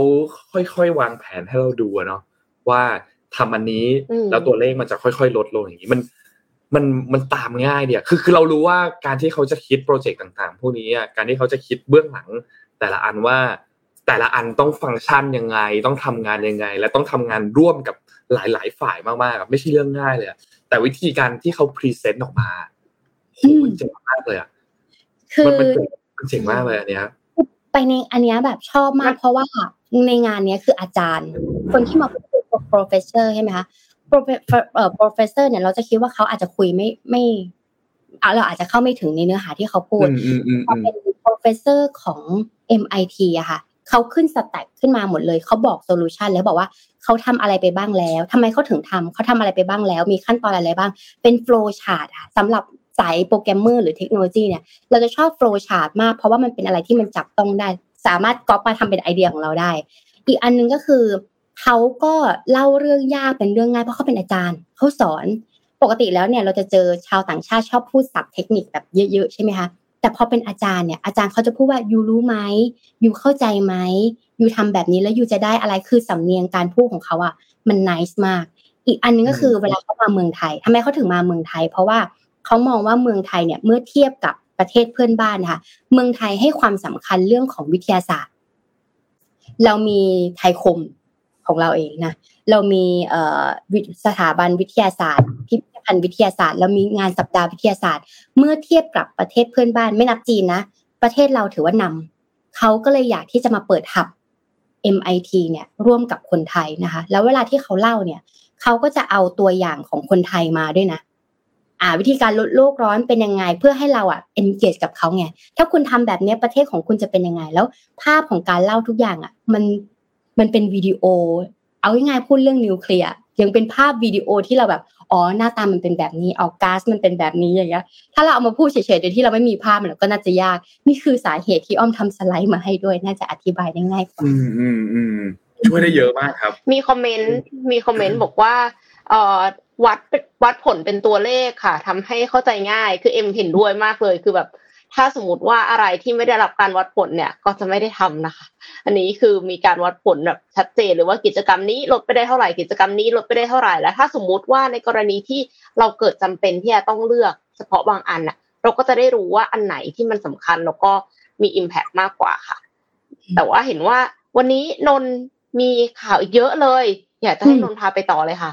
ค่อยๆ วางแผนให้เราดูเนาะว่าทำอันนี้แล้วตัวเลขมันจะค่อยๆ ลดลงอย่างนี้มันมันมันตามง่ายเดียคือคือเรารู้ว่าการที่เขาจะคิด project ต่างๆ พวกนี้การที่เขาจะคิดเบื้องหลัง แต่ละอันว่า แต่ละอันต้องฟังก์ชันยังไง ต้องทำงานยังไง และต้องทำงานร่วมกับหลาย ๆ ฝ่ายมากๆไม่ใช่เรื่องง่ายเลยแต่วิธีการที่เขา present ออกมาโหมันเจ๋งมากเลยอะคือมันเจ๋งมากเลยอันเนี้ยไปในอันเนี้ยแบบชอบมาก เพราะว่าในงานเนี้ยคืออาจารย์ คนที่มาพูดคือ professor ใช่ไหมคะ professor เนี่ยเราจะคิดว่าเขาอาจจะคุยไม่ไม่เราอาจจะเข้าไม่ถึงในเนื้อหาที่เขาพูดพอเป็น professor ของ MIT อะค่ะ เขาขึ้น stack ขึ้นมาหมดเลยเขาบอก solution แล้วบอกว่าเขาทำอะไรไปบ้างแล้วทำไมเขาถึงทำเขาทำอะไรไปบ้างแล้ว มีขั้นตอนอะไรบ้าง เป็น flowchart อะสำหรับสายโปรแกรมเมอร์หรือเทคโนโลยีเนี่ยเราจะชอบ flowchart มากเพราะว่ามันเป็นอะไรที่มันจับต้องได้ สามารถก๊อปมาทำเป็นไอเดียของเราได้ อีกอันนึงก็คือเขาก็เล่าเรื่องยากเป็นเรื่องง่ายเพราะเขาเป็นอาจารย์เขาสอนปกติแล้วเนี่ยเราจะเจอชาวต่างชาติชอบพูดศัพท์เทคนิคแบบเยอะๆใช่ไหมคะ แต่พอเป็นอาจารย์เนี่ยอาจารย์เขาจะพูดว่ายูรู้ไหมยูเข้าใจไหมยูทำแบบนี้แล้วยูจะได้อะไรคือสำเนียงการพูดของเขาอะมันนิสมาก อีกอันนึงก็คือเวลาเขามาเมืองไทยทำไมเขาถึงมาเมืองไทย เพราะว่าเขามองว่าเมืองไทยเนี่ยเมื่อเทียบกับประเทศเพื่อนบ้านนะคะเมืองไทยให้ความสำคัญเรื่องของวิทยาศาสตร์ เรามีไทยคมของเราเองนะเรามีสถาบันวิทยาศาสตร์พิพิธ ภัณฑ์วิทยาศาสตร์แล้วมีงานสัปดาห์วิทยาศาสตร์ เมื่อเทียบกับประเทศเพื่อนบ้านไม่นับจีนนะ ประเทศเราถือว่านำเขาก็เลยอยากที่จะมาเปิดหับ MIT เนี่ยร่วมกับคนไทยนะคะ แล้วเวลาที่เขาเล่าเนี่ยเขาก็จะเอาตัวอย่างของคนไทยมาด้วยนะอ่าวิธีการลดโลกร้อนเป็นยังไง เพื่อให้เราอะ engage กับเขาไงถ้าคุณทำแบบนี้ประเทศของคุณจะเป็นยังไง แล้วภาพของการเล่าทุกอย่างอะ มันมันเป็นวิดีโอ เอาง่ายๆพูดเรื่องนิวเคลียร์ยังเป็นภาพวิดีโอที่เราแบบ อ๋อหน้าตามันเป็นแบบนี้ออกก๊าซมันเป็นแบบนี้อย่างเงี้ยถ้าเราเอามาพูดเฉยๆโดยที่เราไม่มีภาพมันก็น่าจะยาก นี่คือสาเหตุที่อ้อมทำสไลด์มาให้ด้วยน่าจะอธิบายได้ง่ายกว่าอืมอืมอืมช่วยได้เยอะมากครับ มีคอมเมนต์มีคอมเมนต์บอกว่าเอ่อวัดวัดผลเป็นตัวเลขค่ะทำให้เข้าใจง่ายคือเอ็มเห็นด้วยมากเลยคือแบบ ถ้าสมมติว่าอะไรที่ไม่ได้รับการวัดผลเนี่ย ก็จะไม่ได้ทำนะคะ อันนี้คือมีการวัดผลแบบชัดเจนหรือว่ากิจกรรมนี้ลดไปได้เท่าไหร่กิจกรรมนี้ลดไปได้เท่าไหร่แล้วถ้าสมมุติว่าในกรณีที่เราเกิดจำเป็นที่จะต้องเลือกเฉพาะบางอันน่ะ เราก็จะได้รู้ว่าอันไหนที่มันสำคัญแล้วก็มีอิมแพกมากกว่าค่ะ แต่ว่าเห็นว่าวันนี้นนมีข่าวอีกเยอะเลย อยากจะให้นนพาไปต่อเลยค่ะ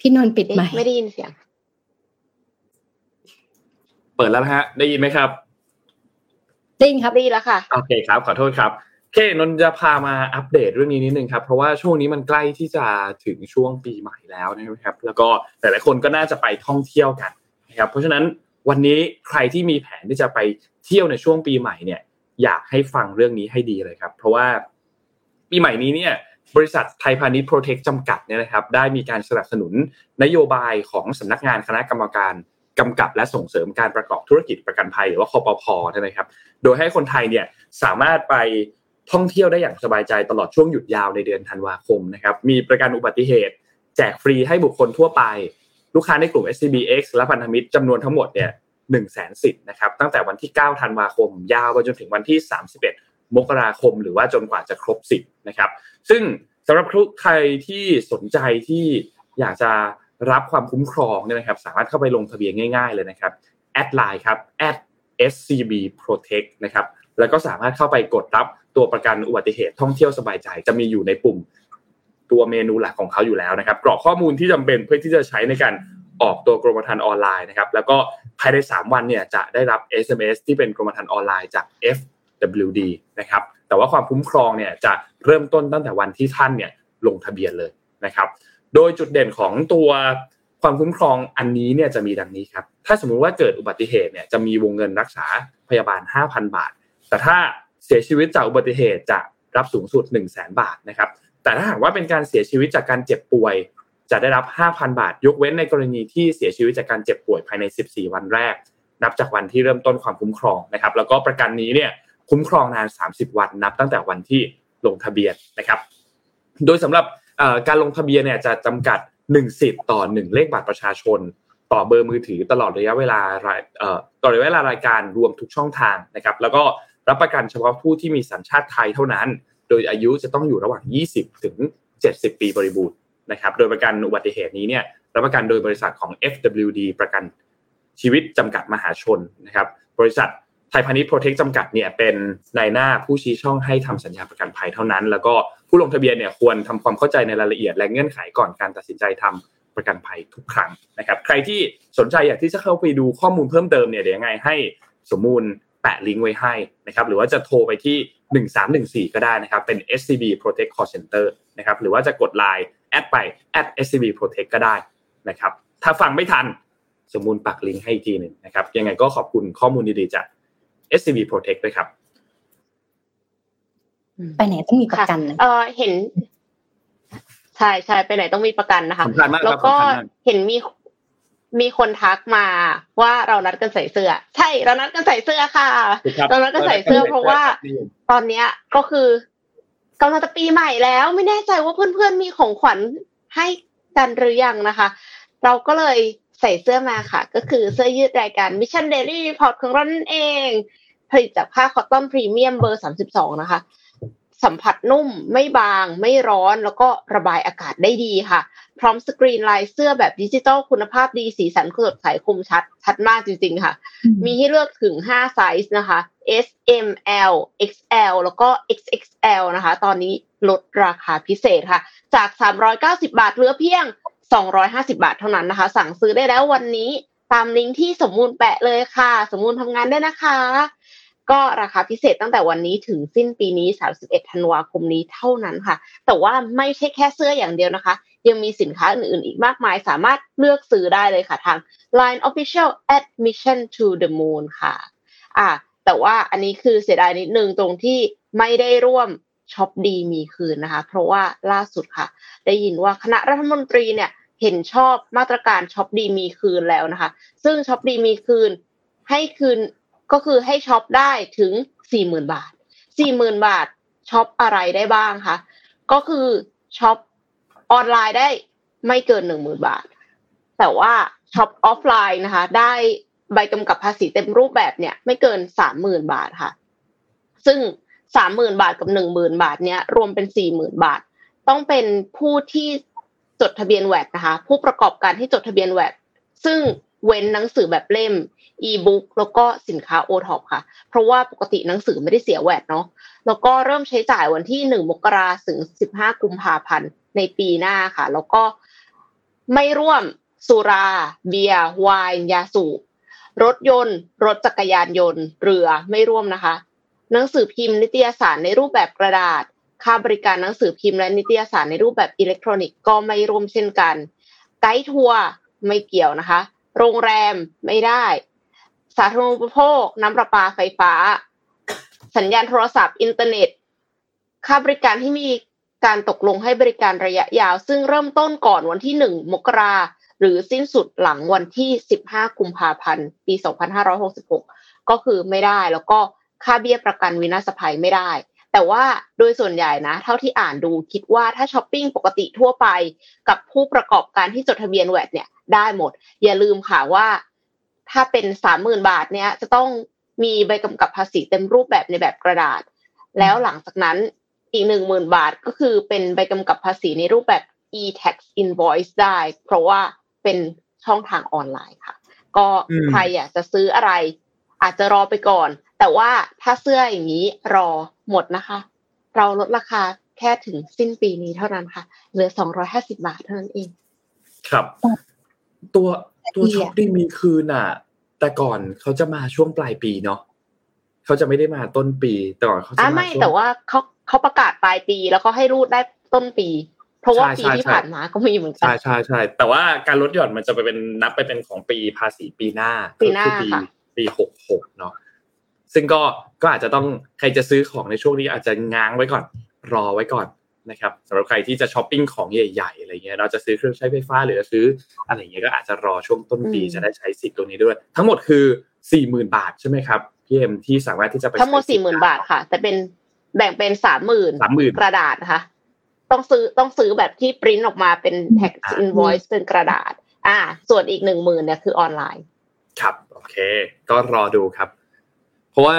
พี่นนปิดไหมไม่ได้ยินเสียง เปิดแล้วนะฮะ ได้ยินไหมครับ ได้ยินครับได้ยินแล้วค่ะ โอเคครับ ขอโทษครับเคนนจะพามาอัปเดตเรื่องนี้นิดนึงครับ เพราะว่าช่วงนี้มันใกล้ที่จะถึงช่วงปีใหม่แล้วนะครับ แล้วก็หลายๆคนก็น่าจะไปท่องเที่ยวกันนะครับ เพราะฉะนั้นวันนี้ใครที่มีแผนที่จะไปเที่ยวในช่วงปีใหม่เนี่ย อยากให้ฟังเรื่องนี้ให้ดีเลยครับ เพราะว่าปีใหม่นี้เนี่ยบริษัทไทยพาณิชย์โปรเทคจำกัดเนี่ยนะครับได้มีการสนับสนุนนโยบายของสำนักงานคณะกรรมการ กำกับและส่งเสริมการประกอบธุรกิจประกันภัยหรือว่าคอปพอใช่ไหมครับ โดยให้คนไทยเนี่ยสามารถไปท่องเที่ยวได้อย่างสบายใจตลอดช่วงหยุดยาวในเดือนธันวาคมนะครับ มีประกันอุบัติเหตุ แจกฟรีให้บุคคลทั่วไป ลูกค้าในกลุ่ม SCBX และพันธมิตรจำนวนทั้งหมดเนี่ยหนึ่งแสนสิทธิ์นะครับ ตั้งแต่วันที่ 9 ธันวาคม ยาวไปจนถึงวันที่ 31 มกราคม หรือว่าจนกว่าจะครบสิทธิ์นะครับ ซึ่งสำหรับใครที่สนใจที่อยากจะ รับความคุ้มครองเนี่ยนะครับ สามารถเข้าไปลงทะเบียนง่าย ๆเลยนะครับแอดไลน์ครับ @scb protect นะครับแล้วก็สามารถเข้าไปกดรับตัวประกันอุบัติเหตุท่องเที่ยวสบายใจ จะมีอยู่ในปุ่มตัวเมนูหลักของเขาอยู่แล้วนะครับ กรอกข้อมูลที่จำเป็นเพื่อที่จะใช้ในการออกตัวกรมธรรม์ออนไลน์นะครับ แล้วก็ภายใน 3 วันเนี่ยจะได้รับ SMS ที่เป็นกรมธรรม์ออนไลน์จาก FWD นะครับ แต่ว่าความคุ้มครองเนี่ยจะเริ่มต้นตั้งแต่วันที่ท่านเนี่ยลงทะเบียนเลยนะครับ โดยจุดเด่นของตัวความคุ้มครองอันนี้เนี่ยจะมีดังนี้ครับ ถ้าสมมุติว่าเกิดอุบัติเหตุเนี่ยจะมีวงเงินรักษาพยาบาล 5,000 บาท แต่ถ้าเสียชีวิตจากอุบัติเหตุจะรับสูงสุด 1 0 0 0 0แบาทนะครับ แต่ถ้าหากว่าเป็นการเสียชีวิตจากการเจ็บป่วย จะได้รับ 5,000 บาท ยกเว้นในกรณีที่เสียชีวิตจากการเจ็บป่วยภายใน 14 วันแรก นับจากวันที่เริ่มต้นความคุ้มครองนะครับ แล้วก็ประกันนี้เนี่ยคุ้มครองนาน 30 วันนับตั้งแต่วันที่ลงทะเบียนนะครับ โดยสำหรับ การลงทะเบียนเนี่ยจะจำกัด1สิทธิ์ต่อ1เลขบัตรประชาชน ต่อเบอร์มือถือตลอดระยะเวลาต่อระยะเวลารายการรวมทุกช่องทางนะครับ แล้วก็รับประกันเฉพาะผู้ที่มีสัญชาติไทยเท่านั้น โดยอายุจะต้องอยู่ระหว่าง 20 ถึง 70 ปีบริบูรณ์นะครับ โดยประกันอุบัติเหตุนี้เนี่ยรับประกันโดยบริษัทของ FWD ประกันชีวิตจำกัดมหาชนนะครับ บริษัทไทยพาณิชย์โปรเทคจำกัดเนี่ยเป็นนายหน้าผู้ชี้ช่องให้ทำสัญญาประกันภัยเท่านั้น แล้วก็ ผู้ลงทะเบียนเนี่ยควรทำความเข้าใจในรายละเอียดและเงื่อนไขก่อนการตัดสินใจทำประกันภัยทุกครั้งนะครับ ใครที่สนใจอยากที่จะเข้าไปดูข้อมูลเพิ่มเติมเนี่ยเดี๋ยวยังไงให้สมมูลแปะลิงก์ไว้ให้นะครับหรือว่าจะโทรไปที่ 1314 ก็ได้นะครับ เป็น SCB Protect Call Center นะครับหรือว่าจะกดไลน์แอดไป at SCB Protect ก็ได้นะครับ ถ้าฟังไม่ทันสมมูลปักลิงก์ให้อีกทีหนึ่งนะครับ ยังไงก็ขอบคุณข้อมูลดีๆจาก SCB Protect ด้วยครับ ไปไหนต้องมีประกันนะเออเห็นใช่ใช่ไปไหนต้องมีประกันนะคะแล้วก็เห็นมีมีคนทักมาว่าเรานัดกันใส่เสื้อ ใช่เรานัดกันใส่เสื้อค่ะ เรานัดกันใส่เสื้อเพราะว่าตอนเนี้ยก็คือกำลังจะปีใหม่แล้ว ไม่แน่ใจว่าเพื่อนๆมีของขวัญให้กันหรือยังนะคะ เราก็เลยใส่เสื้อมาค่ะ ก็คือเสื้อยืดรายการ Mission Daily Report ของเรานั่นเอง ผลิตจากผ้าคอตตอนพรีเมียมเบอร์ 32 นะคะ สัมผัสนุ่ม ไม่บาง ไม่ร้อน แล้วก็ระบายอากาศได้ดีค่ะ พร้อมสกรีนลายเสื้อแบบดิจิตอลคุณภาพดีสีสันสดใสคมชัด ชัดมากจริงๆค่ะ มีให้เลือกถึง 5 ไซส์นะคะ S M L XL แล้วก็ XXL นะคะ ตอนนี้ลดราคาพิเศษค่ะ จาก 390 บาทเหลือเพียง 250 บาทเท่านั้นนะคะ สั่งซื้อได้แล้ววันนี้ตามลิงก์ที่สมมูลแปะเลยค่ะ สมมูลทำงานได้นะคะ ก็ราคาพิเศษตั้งแต่วันนี้ถึงสิ้นปีนี้ 31 ธันวาคมนี้เท่านั้นค่ะ แต่ว่าไม่ใช่แค่เสื้ออย่างเดียวนะคะ ยังมีสินค้าอื่นๆ อีกมากมาย สามารถเลือกซื้อได้เลยค่ะทาง Line Official Mission to the Moon ค่ะอ่าแต่ว่าอันนี้คือเสียดายนิดนึงตรงที่ไม่ได้ร่วมช็อปดีมีคืนนะคะ เพราะว่าล่าสุดค่ะ ได้ยินว่าคณะรัฐมนตรีเนี่ยเห็นชอบมาตรการช็อปดีมีคืนแล้วนะคะ ซึ่งช็อปดีมีคืนให้คืน ก็คือให้ช็อปได้ถึงสี่หมื่นบาทสี่หมื่นบาทช็อปอะไรได้บ้างคะก็คือช็อปออนไลน์ได้ไม่เกินหนึ่งหมื่นบาท แต่ว่าช็อปออฟไลน์นะคะ ได้ใบกำกับภาษีเต็มรูปแบบเนี่ย ไม่เกินสามหมื่นบาทค่ะ ซึ่งสามหมื่นบาทกับหนึ่งหมื่นบาทเนี้ยรวมเป็นสี่หมื่นบาท ต้องเป็นผู้ที่จดทะเบียน VAT นะคะ ผู้ประกอบการที่จดทะเบียน VAT ซึ่งเว้นหนังสือแบบเล่ม อีบุ๊กแล้วก็สินค้าโอท็อปค่ะ เพราะว่าปกติหนังสือไม่ได้เสีย VAT เนาะแล้วก็เริ่มใช้จ่ายวันที่หนึ่งมกราถึงสิบห้ากุมภาพันธ์ในปีหน้าค่ะ แล้วก็ไม่ร่วมสุรา เบียร์ไวน์ยาสูบรถยนต์ รถจักรยานยนต์ เรือไม่ร่วมนะคะ หนังสือพิมพ์นิตยสารในรูปแบบกระดาษ ค่าบริการหนังสือพิมพ์และนิตยสารในรูปแบบอิเล็กทรอนิกส์ก็ไม่ร่วมเช่นกัน ไกด์ทัวร์ไม่เกี่ยวนะคะ โรงแรมไม่ได้ สาธารณูปโภค น้ำประปาไฟฟ้า สัญญาณโทรศัพท์ อินเทอร์เน็ต ค่าบริการที่มีการตกลงให้บริการระยะยาว ซึ่งเริ่มต้นก่อนวันที่หนึ่งมกราหรือสิ้นสุดหลังวันที่สิบห้ากุมภาพันธ์ ปีสองพันห้าร้อยหกสิบหกก็คือไม่ได้แล้วก็ค่าเบี้ยประกันวินาศภัยไม่ได้ แต่ว่าโดยส่วนใหญ่นะ เท่าที่อ่านดูคิดว่าถ้าช้อปปิ้งปกติทั่วไป กับผู้ประกอบการที่จดทะเบียนแวดเนี่ยได้หมด อย่าลืมค่ะว่า ถ้าเป็นสามหมื่นบาทเนี้ยจะต้องมีใบกำกับภาษีเต็มรูปแบบในแบบกระดาษ แล้วหลังจากนั้นอีกหนึ่งหมื่นบาทก็คือเป็นใบกำกับภาษีในรูปแบบ e-tax invoice ได้ เพราะว่าเป็นช่องทางออนไลน์ค่ะ ก็ใครอยากจะซื้ออะไร อาจจะรอไปก่อน แต่ว่าถ้าเสื้ออย่างนี้รอหมดนะคะ เราลดราคาแค่ถึงสิ้นปีนี้เท่านั้นค่ะ เหลือสองร้อยห้าสิบาทเท่านั้นเอง ครับ ตัวตัวช็อปดีมีคืนอะ แต่ก่อนเขาจะมาช่วงปลายปีเนาะเขาจะไม่ได้มาต้นปีแต่ก่อนเขาจะอะมาไม่ช่วงแต่ว่าเขาเขาประกาศปลายปีแล้วก็ให้รูดได้ต้นปี เพราะว่าใช่ปีใช่ที่ใช่ผ่านมาก็มีเหมือนกัใช่นใช่ใช่แต่ว่าการลดหย่อนมันจะไปเป็นนับไปเป็นของปีภาษีปีหน้าปีหน้าก็คือปีค่ะปีหกหกเนาะซึ่งก็ก็อาจจะต้องใครจะซื้อของในช่วงนี้อาจจะง้างไว้ก่อน รอไว้ก่อน นะครับสำหรับใครที่จะช้อปปิ้งของใหญ่ ๆอะไรเงี้ยเราจะซื้อเครื่องใช้ไฟฟ้าหรือจะซื้ออะไรเงี้ยก็อาจจะรอช่วงต้นปีจะได้ใช้สิทธิ์ตัวนี้ด้วย ทั้งหมดคือสี่หมื่นบาทใช่ไหมครับพี่เอ็มที่สามารถที่จะไปทั้งหมดใช้สิสี่ทธิ์หมื่นบาทค่ะ แต่เป็นแบ่งเป็นสามหมื่น30,000กระดาษนะคะต้องซื้อต้องซื้อแบบที่ปริ้นออกมาเป็น tax อ่า invoice เป็นกระดาษ อ่า ส่วนอีกหนึ่งหมื่นเนี่ยคือออนไลน์ ครับโอเค ก็รอดูครับ เพราะว่า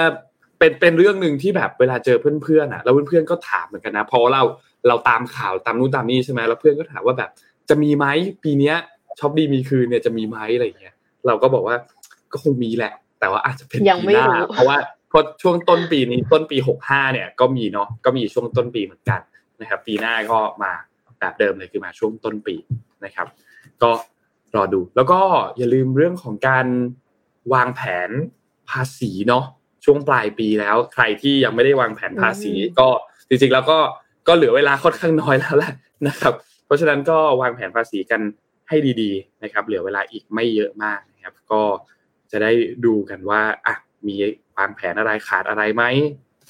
เป็นเป็นเรื่องหนึ่งที่แบบเวลาเจอเพื่อนๆอะ แล้วเพื่อนๆก็ถามเหมือนกันนะเพราะว่าเรา เราตามข่าวตามนู้นตามนี้ใช่ไหมแล้วเพื่อนก็ถามว่าแบบ จะมีไหมปีเนี้ยช็อปดีมีคืนเนี่ยจะมีไหมอะไรอย่างเงี้ยเราก็บอกว่าก็คงมีแหละ แต่ว่าอาจจะเป็นยังปีไม่หน้ารู้เพราะว่าเพราะช่วงต้นปีนี้ต้นปีหกห้าเนี่ยก็มีเนาะก็มีช่วงต้นปีเหมือนกันนะครับ ปีหน้าก็มาแบบเดิมเลยคือมาช่วงต้นปีนะครับ ก็รอดู แล้วก็อย่าลืมเรื่องของการวางแผนภาษีเนาะช่วงปลายปีแล้ว ใครที่ยังไม่ได้วางแผนภาษีอืมก็จริงๆแล้วก็ ก็เหลือเวลาค่อนข้างน้อยแล้วแหละนะครับ เพราะฉะนั้นก็วางแผนภาษีกันให้ดีๆนะครับ เหลือเวลาอีกไม่เยอะมากนะครับ ก็จะได้ดูกันว่าอะมีวางแผนอะไรขาดอะไรไหม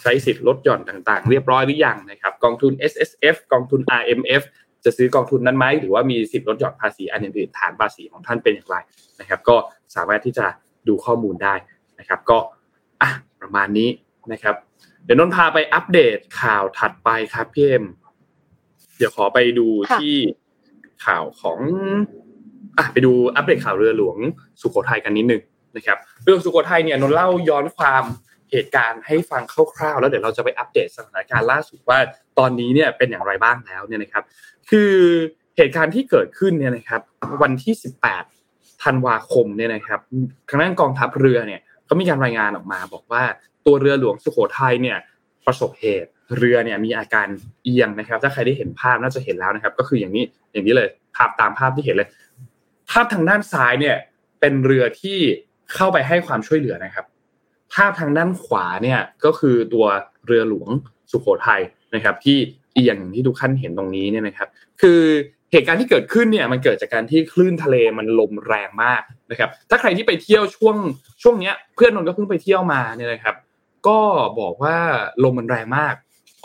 ใช้สิทธิ์ลดหย่อนต่างๆ เรียบร้อยหรือยังนะครับ กองทุน S S F กองทุน R M F จะซื้อกองทุนนั้นไหมหรือว่ามีสิทธิ์ลดหย่อนภาษีอันอื่นๆฐานภาษีของท่านเป็นอย่างไรนะครับ ก็สามารถที่จะดูข้อมูลได้นะครับ ก็อะประมาณนี้นะครับ เดี๋ยวนนท์พาไปอัปเดตข่าวถัดไปครับพี่เอ็มเดี๋ยวขอไปดูค่ะที่ข่าวของอะไปดูอัปเดตข่าวเรือหลวงสุโขทัยกันนิดนึงนะครับเรื่องสุโขทัยเนี่ยนนท์เล่าย้อนความเหตุการณ์ให้ฟังคร่าวๆ แล้วเดี๋ยวเราจะไปอัปเดตสถานการณ์ล่าสุดว่าตอนนี้เนี่ยเป็นอย่างไรบ้างแล้วเนี่ยนะครับ คือเหตุการณ์ที่เกิดขึ้นเนี่ยนะครับ วันที่ 18ธันวาคมเนี่ยนะครับทางด้านกองทัพเรือเนี่ยเขามีการรายงานออกมาบอกว่า ตัวเรือหลวงสุโขทัยเนี่ยประสบเหตุเรือเนี่ยมีอาการเอียงนะครับ ถ้าใครได้เห็นภาพน่าจะเห็นแล้วนะครับ ก็คืออย่างนี้อย่างนี้เลยภาพตามภาพที่เห็นเลย ภาพทางด้านซ้ายเนี่ยเป็นเรือที่เข้าไปให้ความช่วยเหลือนะครับ ภาพทางด้านขวาเนี่ยก็คือตัวเรือหลวงสุโขทัยนะครับ ที่เอียงอย่างที่ทุกท่านเห็นตรงนี้เนี่ยนะครับ คือเหตุการณ์ที่เกิดขึ้นเนี่ยมันเกิดจากการที่คลื่นทะเลมันลมแรงมากนะครับ ถ้าใครที่ไปเที่ยวช่วงช่วงเนี้ยเพื่อนนนก็เพิ่งไปเที่ยวมาเนี่ยนะครับ ก็บอกว่าลมมันแรงมาก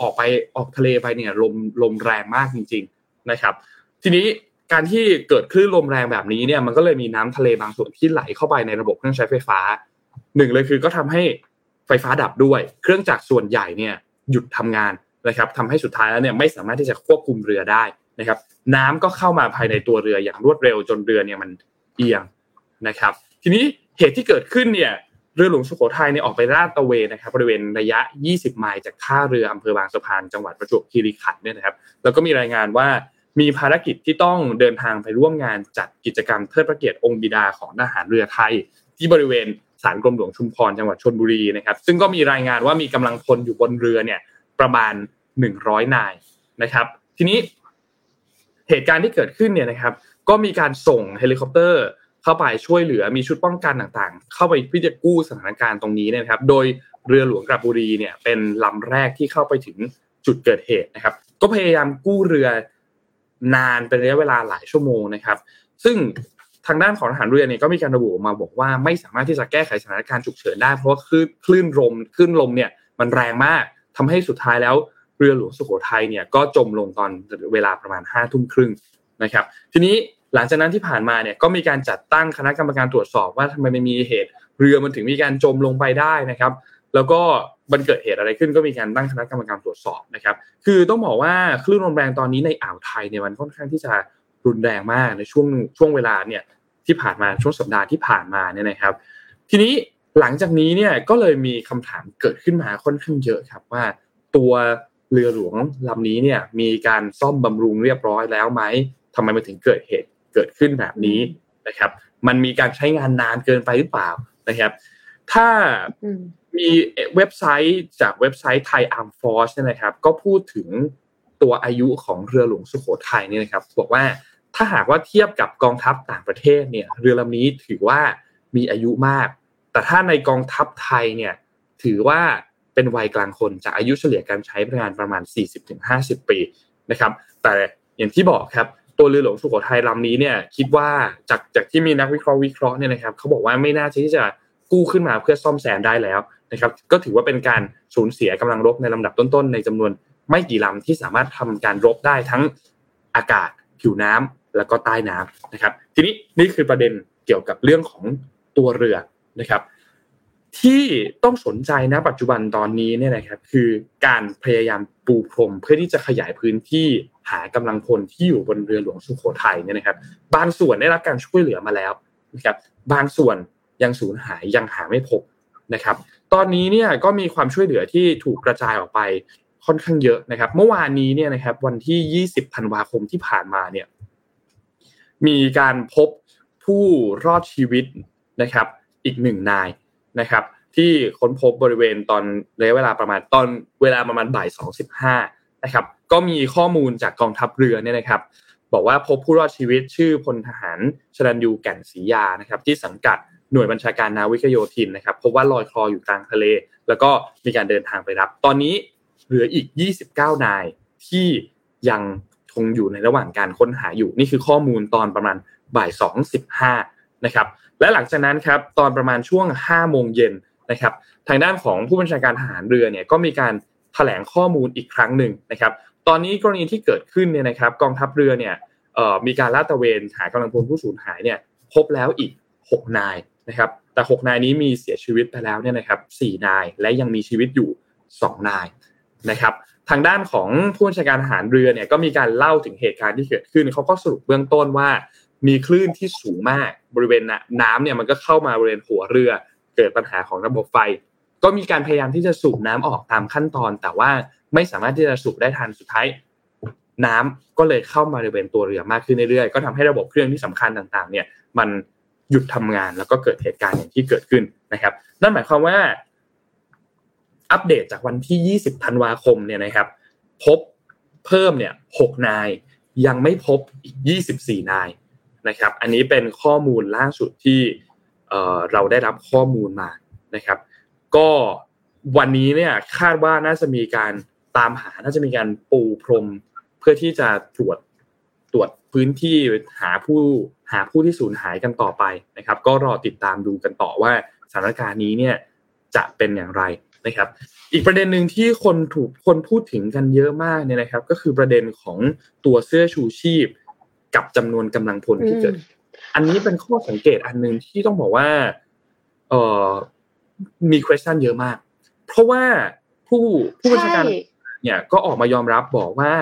ออกไปออกทะเลไปเนี่ยลมลมแรงมากจริง ๆนะครับ ทีนี้การที่เกิดคลื่นลมแรงแบบนี้เนี่ยมันก็เลยมีน้ำทะเลบางส่วนที่ไหลเข้าไปในระบบเครื่องใช้ไฟฟ้าหนึ่งเลยคือก็ทำให้ไฟฟ้าดับด้วย เครื่องจักรส่วนใหญ่เนี่ยหยุดทำงานนะครับทำให้สุดท้ายแล้วเนี่ยไม่สามารถที่จะควบคุมเรือได้นะครับ น้ำก็เข้ามาภายในตัวเรืออย่างรวดเร็วจนเรือเนี่ยมันเอียงนะครับ ทีนี้เหตุที่เกิดขึ้นเนี่ย รือหลวงสุโขทัยเนี่ยออกไปลาดตระเวนนะครับบริเวณระยะ 20 ไมล์จากท่าเรืออำเภอบางสะพานจังหวัดประจวบคีรีขันธ์เนี่ยนะครับ แล้วก็มีรายงานว่ามีภารกิจที่ต้องเดินทางไปร่วมงานจัดกิจกรรมเทิดพระเกียรติองค์บิดาของทหารเรือไทย ที่บริเวณศาลกรมหลวงชุมพรจังหวัดชลบุรีนะครับ ซึ่งก็มีรายงานว่ามีกำลังพลอยู่บนเรือเนี่ยประมาณ 100 นายนะครับ ทีนี้เหตุการณ์ที่เกิดขึ้นเนี่ยนะครับ ก็มีการส่งเฮลิคอปเตอร์ เข้าไปช่วยเหลือมีชุดป้องกันต่างๆ เข้าไปเพื่อจะกู้สถานการณ์ตรงนี้นะครับ โดยเรือหลวงกระบุรีเนี่ยเป็นลำแรกที่เข้าไปถึงจุดเกิดเหตุนะครับ ก็พยายามกู้เรือนานเป็นระยะเวลาหลายชั่วโมงนะครับ ซึ่งทางด้านของทหารเรือเนี่ยก็มีการระบุออกมาบอกว่าไม่สามารถที่จะแก้ไขสถานการณ์ฉุกเฉินได้เพราะว่าคลื่นคลื่นลมคลื่นลมเนี่ยมันแรงมากทำให้สุดท้ายแล้วเรือหลวงสุโขทัยเนี่ยก็จมลงตอนเวลาประมาณห้าทุ่มครึ่งนะครับ ทีนี้ หลังจากนั้นที่ผ่านมาเนี่ยก็มีการจัดตั้งคณะกรรมการตรวจสอบว่าทำไมมันมีเหตุ เรือมันถึงมีการจมลงไปได้นะครับ แล้วก็มันเกิดเหตุอะไรขึ้นก็มีการตั้งคณะกรรมการตรวจสอบนะครับ คือต้องบอกว่าคลื่นลมแรงตอนนี้ในอ่าวไทยเนี่ยมันค่อนข้างที่จะรุนแรงมากในช่วงช่วงเวลาเนี่ยที่ผ่านมาช่วงสัปดาห์ที่ผ่านมาเนี่ยนะครับ ทีนี้หลังจากนี้เนี่ยก็เลยมีคำถามเกิดขึ้นมาค่อนข้างเยอะครับว่า ตัวเรือหลวงลำนี้เนี่ยมีการซ่อมบำรุงเรียบร้อยแล้วไหมทำไมมันถึงเกิดเหตุ เกิดขึ้นแบบนี้นะครับ มันมีการใช้งานนานเกินไปหรือเปล่านะครับ ถ้าอืมมีเว็บไซต์จากเว็บไซต์ Thai Armed Force เนี่ยนะครับ ก็พูดถึงตัวอายุของเรือหลวงสุโขทัยเนี่ยนะครับบอกว่าถ้าหากว่าเทียบกับกองทัพต่างประเทศเนี่ย เรือลำนี้ถือว่ามีอายุมาก แต่ถ้าในกองทัพไทยเนี่ยถือว่าเป็นวัยกลางคนจากอายุเฉลี่ยการใช้พลังงานประมาณ 40-50 ปีนะครับ แต่อย่างที่บอกครับ ตัวเรือหลวงสุโขทัยลำนี้เนี่ย คิดว่าจากจากที่มีนักวิเคราะห์วิเคราะห์เนี่ยนะครับเขาบอกว่าไม่น่าที่จะกู้ขึ้นมาเพื่อซ่อมแซมได้แล้วนะครับก็ถือว่าเป็นการสูญเสียกำลังรบในลำดับต้นๆ ในจำนวนไม่กี่ลำที่สามารถทำการรบได้ทั้งอากาศผิวน้ำแล้วก็ใต้น้ำนะครับ ทีนี้นี่คือประเด็นเกี่ยวกับเรื่องของตัวเรือนะครับ ที่ต้องสนใจนะปัจจุบันตอนนี้เนี่ยนะครับ คือการพยายามปูพรมเพื่อที่จะขยายพื้นที่หากำลังพลที่อยู่บนเรือหลวงสุโขทัยเนี่ยนะครับ บางส่วนได้รับการช่วยเหลือมาแล้วนะครับ บางส่วนยังสูญหายยังหาไม่พบนะครับ ตอนนี้เนี่ยก็มีความช่วยเหลือที่ถูกกระจายออกไปค่อนข้างเยอะนะครับ เมื่อวานนี้เนี่ยนะครับ วันที่ 20 ธันวาคมที่ผ่านมาเนี่ย มีการพบผู้รอดชีวิตนะครับ อีกหนึ่งนายนะครับ ที่ค้นพบบริเวณตอนระยะเวลาประมาณตอนเวลาประมาณบ่ายสองสิบห้านะครับ ก็มีข้อมูลจากกองทัพเรือเนี่ยนะครับ บอกว่าพบผู้รอดชีวิตชื่อพลทหารชลันยูแก่นศรียานะครับที่สังกัดหน่วยบัญชาการนาวิกโยธินนะครับพบว่าลอยคลออยู่กลางทะเล แล้วก็มีการเดินทางไปรับ ตอนนี้เหลืออีก 29 นายที่ยังคงอยู่ในระหว่างการค้นหาอยู่นี่คือข้อมูลตอนประมาณบ่าย2.15นะครับและหลังจากนั้นครับตอนประมาณช่วง 5 โมงเย็นนะครับ ทางด้านของผู้บัญชาการทหารเรือเนี่ยก็มีการแถลงข้อมูลอีกครั้งหนึ่งนะครับ ตอนนี้กรณีที่เกิดขึ้นเนี่ยนะครับกองทัพเรือเนี่ยมีการลาดตระเวนหากำลังพลผู้สูญหายเนี่ยพบแล้วอีก 6 นายนะครับแต่6นายนี้มีเสียชีวิตไปแล้วเนี่ยนะครับ4นายและยังมีชีวิตอยู่ 2 นายนะครับทางด้านของผู้บัญชาการทหารเรือเนี่ยก็มีการเล่าถึงเหตุการณ์ที่เกิดขึ้นเขาก็สรุปเบื้องต้นว่า มีคลื่นที่สูงมากบริเวณน้ำเนี่ยมันก็เข้ามาบริเวณหัวเรือ เกิดปัญหาของระบบไฟ ก็มีการพยายามที่จะสูบน้ำออกตามขั้นตอน แต่ว่า ไม่สามารถที่จะสูบได้ทันสุดท้ายน้ำก็เลยเข้ามาบริเวณตัวเรือมากขึ้นเรื่อยๆ ก็ทำให้ระบบเครื่องที่สำคัญต่างๆ เนี่ย มันหยุดทำงานแล้วก็เกิดเหตุการณ์อย่างที่เกิดขึ้นนะครับ นั่นหมายความว่า อัปเดตจากวันที่ 20 ธันวาคมเนี่ยนะครับ พบเพิ่มเนี่ย 6 นาย ยังไม่พบอีก 24 นายนะครับ อันนี้เป็นข้อมูลล่าสุดที่เราได้รับข้อมูลมานะครับ ก็วันนี้เนี่ยคาดว่าน่าจะมีการ ตามหาน่าจะมีการปูพรมเพื่อที่จะตรวจตรวจพื้นที่หาผู้หาผู้ที่สูญหายกันต่อไปนะครับ ก็รอติดตามดูกันต่อว่าสถานการณ์นี้เนี่ยจะเป็นอย่างไรนะครับ อีกประเด็นหนึ่งที่คนถูกคนพูดถึงกันเยอะมากเนี่ยนะครับ ก็คือประเด็นของตัวเสื้อชูชีพ กับจำนวนกำลังพลที่เกิด อันนี้เป็นข้อสังเกตอันหนึ่งที่ต้องบอกว่าเอ่อมี question เยอะมาก เพราะว่าผู้ผู้บัญชาการ เนี่ยก็ออกมายอมรับบอกว่า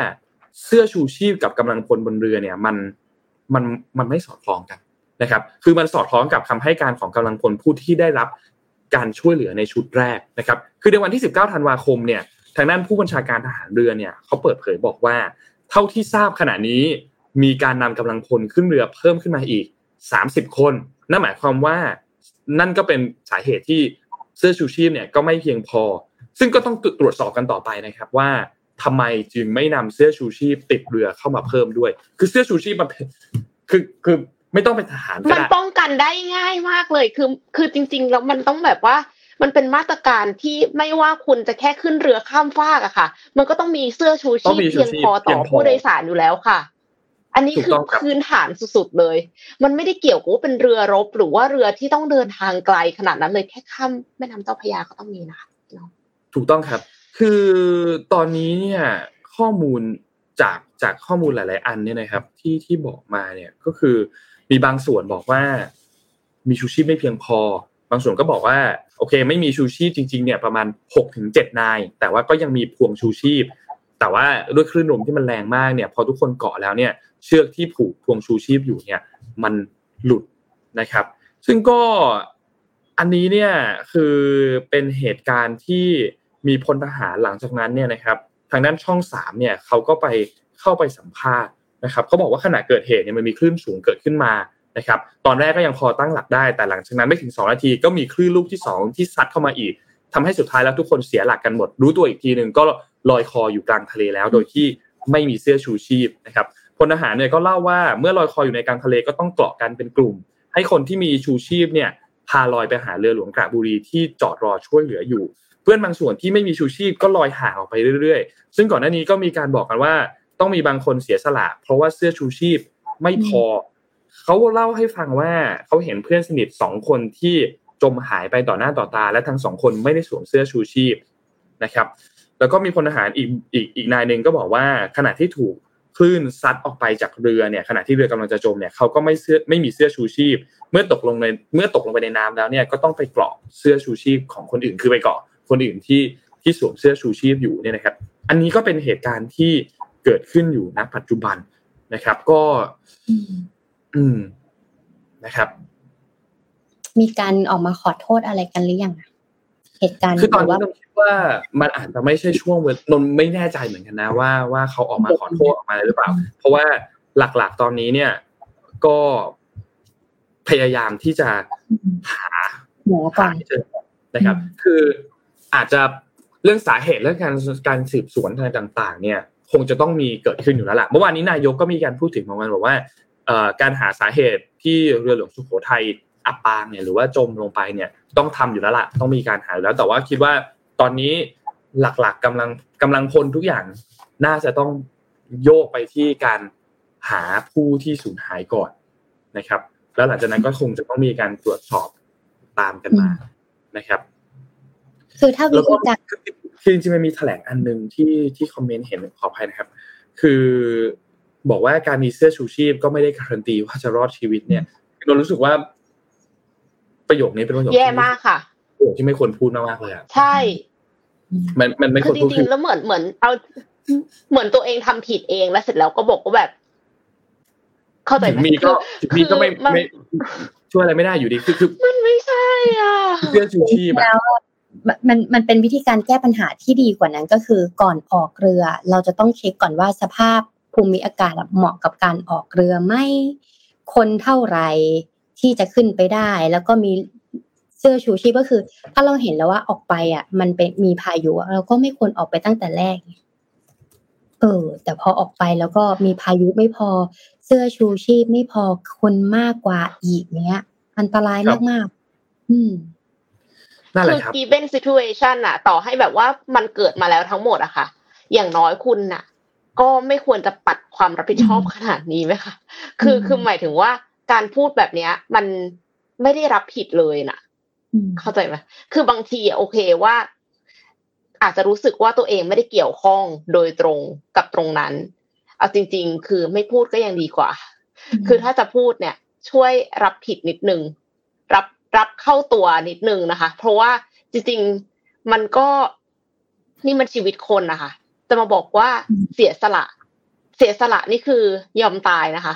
เสื้อชูชีพกับกำลังพลบนเรือเนี่ยมันมันมันไม่สอดคล้องกันนะครับ คือมันสอดคล้องกับคำให้การของกำลังพลผู้ที่ได้รับการช่วยเหลือในชุดแรกนะครับ คือในวันที่ 19 ธันวาคมเนี่ยทางด้านผู้บัญชาการทหารเรือเนี่ยเขาเปิดเผยบอกว่า เท่าที่ทราบขณะนี้มีการนำกำลังพลขึ้นเรือเพิ่มขึ้นมาอีก 30 คน นั่นหมายความว่านั่นก็เป็นสาเหตุที่เสื้อชูชีพเนี่ยก็ไม่เพียงพอ ซึ่งก็ต้องตรวจสอบกันต่อไปนะครับว่าทำไมจึงไม่นำเสื้อชูชีพติดเรือเข้ามาเพิ่มด้วย คือเสื้อชูชีพมันคือคือไม่ต้องเป็นทหารมันป้องกันได้ง่ายมากเลยคือคือจริง ๆ แล้วมันต้องแบบว่ามันเป็นมาตรการที่ไม่ว่าคุณจะแค่ขึ้นเรือข้ามฟากอะค่ะ มันก็ต้องมีเสื้อชูชีพเพียงพอต่อผู้โดยสารอยู่แล้วค่ะ อันนี้คือพื้นฐานสุดๆเลย มันไม่ได้เกี่ยวกับว่าเป็นเรือรบ หรือว่าเรือที่ต้องเดินทางไกลขนาดนั้นเลยแค่ข้ามแม่น้ำเจ้าพระยาก็ต้องมีนะคะ ถูกต้องครับ คือตอนนี้เนี่ยข้อมูลจากจากข้อมูลหลาย ๆ อันเนี่ยนะครับ ที่ที่บอกมาเนี่ยก็คือมีบางส่วนบอกว่า มีชูชีพไม่เพียงพอ บางส่วนก็บอกว่า โอเค ไม่มีชูชีพจริง ๆ เนี่ยประมาณ6กถึงเนาย แต่ว่าก็ยังมีพวงชูชีพ แต่ว่าด้วยคลื่นลมที่มันแรงมากเนี่ยพอทุกคนเกาะแล้วเนี่ย เชือกที่ผูกพวงชูชีพอยู่เนี่ยมันหลุดนะครับ ซึ่งก็อันนี้เนี่ยคือเป็นเหตุการณ์ที่ มีพลทหารหลังจากนั้นเนี่ยนะครับทางด้านช่องสามเนี่ยเขาก็ไปเข้าไปสัมภาษณ์นะครับเขาบอกว่าขณะเกิดเหตุเนี่ยมันมีคลื่นสูงเกิดขึ้นมานะครับตอนแรกก็ยังพอตั้งหลักได้ แต่หลังจากนั้นไม่ถึง 2 นาทีก็มีคลื่นลูกที่ 2 ที่ซัดเข้ามาอีกทำให้สุดท้ายแล้วทุกคนเสียหลักกันหมด รู้ตัวอีกทีหนึ่งก็ลอยคออยู่กลางทะเลแล้ว โดยที่ไม่มีเสื้อชูชีพนะครับพลทหารเนี่ยก็เล่าว่าเมื่อลอยคออยู่ในกลางทะเลก็ต้องเกาะกันเป็นกลุ่ม ให้คนที่มีชูชีพเนี่ยพาลอยไปหาเรือหลวงกระบุรีที่จอดรอช่วยเหลืออยู่ พื่อนบางส่วนที่ไม่มีชูชีพก็ลอยห่างออกไปเรื่อยๆ ซึ่งก่อนหน้านี้ก็มีการบอกกันว่า ต้องมีบางคนเสียสละ เพราะว่าเสื้อชูชีพไม่พอ เขาเล่าให้ฟังว่าเขาเห็นเพื่อนสนิทสองคนที่จมหายไปต่อหน้าต่อตา และทั้งสองคนไม่ได้สวมเสื้อชูชีพนะครับ แล้วก็มีพลทหารอีกอีกอีกนายหนึ่งก็บอกว่าขณะที่ถูกคลื่นซัดออกไปจากเรือเนี่ยขณะที่เรือกำลังจะจมเนี่ยเขาก็ไม่เสื้อไม่มีเสื้อชูชีพ เมื่อตกลงในเมื่อตกลงไปในน้ำแล้วเนี่ยก็ต้องไปเกาะเสื้อชูชีพของคนอื่นคือไปเกาะ คนอื่นที่ที่สวมเสื้อชูชีพอยู่เนี่ยนะครับ อันนี้ก็เป็นเหตุการณ์ที่เกิดขึ้นอยู่ณปัจจุบันนะครับ ก็ อืมนะครับ มีการออกมาขอโทษอะไรกันหรือยังเหตุการณ์คือตอนนี้ว่านนคิดว่ามันอาจจะไม่ใช่ช่วงเวลานนไม่แน่ใจเหมือนกันนะว่าว่าเขาออกมาขอโทษออกมาอะไรหรือเปล่า เพราะว่าหลักๆตอนนี้เนี่ย ก็พยายามที่จะหาหมอก่อหานให้เจอนะครับ คือ อาจจะเรื่องสาเหตุเรื่องการการสืบสวนอะไรต่าง ๆ เนี่ย คงจะต้องมีเกิดขึ้นอยู่แล้วล่ะเมื่อวานนี้นายกก็มีการพูดถึงเหมือนกันบอกว่าการหาสาเหตุที่เรือหลวงสุโขทัยอับปางเนี่ยหรือว่าจมลงไปเนี่ยต้องทำอยู่แล้วล่ะต้องมีการหาแล้ว แต่ว่าคิดว่าตอนนี้หลักๆกำลังกำลังพลทุกอย่างน่าจะต้องโยกไปที่การหาผู้ที่สูญหายก่อนนะครับ แล้วหลังจากนั้นก็คงจะต้องมีการตรวจสอบตามกันมานะครับ คือถ้าวิแล้วก็ธีการคือจริงๆมันมีแถลงอันหนึ่งที่ที่คอมเมนต์เห็นขออภัยนะครับ คือบอกว่าการมีเสื้อชูชีพก็ไม่ได้การันตีว่าจะรอดชีวิตเนี่ยเรารู้สึกว่า ประโยคนี้เป็นประโยคแย่ที่มากค่ะประโยคที่ไม่ควรพูดมากๆเลยอะใช่ มันมันไม่คคืวอรจพูดริคืงอๆแล้วเหมือนเหมือน เอาเหมือนตัวเองทำผิดเองแล้วเสร็จแล้วก็บอกว่าแบบ เข้าใจถึไหงมมีก็คือถึงมีก็ไม่คือมันไม่ช่วยอะไรไม่ได้อยู่ดีคือคือมันไม่ใช่อะเสื้อชูชีพอะแล้ว มันมันเป็นวิธีการแก้ปัญหาที่ดีกว่านั้นก็คือก่อนออกเรือ เราจะต้องเช็คก่อนว่าสภาพภูมิอากาศเหมาะกับการออกเรือไหม่คนเท่าไหร่ที่จะขึ้นไปได้ แล้วก็มีเสื้อชูชีพก็คือ ถ้าเราเห็นแล้วว่าออกไปอะ มันเป็นมีพายุอะเราก็ไม่ควรออกไปตั้งแต่แรกเออ แต่พอออกไปแล้วก็มีพายุไม่พอ เสื้อชูชีพไม่พอคนมากกว่าอีกเนี้ย อันตรายมากๆอืม นั่นแหคืละอครับ given situation อะต่อให้แบบว่ามันเกิดมาแล้วทั้งหมดอะค่ะ อย่างน้อยคุณน่ะ ก็ไม่ควรจะปัดความรับผิดชอบขนาดนี้ไหมคะคืออืมคือหมายถึงว่าการพูดแบบเนี้ย มันไม่ได้รับผิดเลยน่ะอืมเข้าใจไหมคือบางทีอะโอเคว่า อาจจะรู้สึกว่าตัวเองไม่ได้เกี่ยวข้องโดยตรงกับตรงนั้น เอาจริง ๆ คือไม่พูดก็ยังดีกว่า คือถ้าจะพูดเนี่ย ช่วยรับผิดนิดนึงรับ รับเข้าตัวนิดนึงนะคะ เพราะว่าจริงๆมันก็นี่มันชีวิตคนนะคะจะมาบอกว่าอืมเสียสละ เสียสละนี่คือยอมตายนะคะ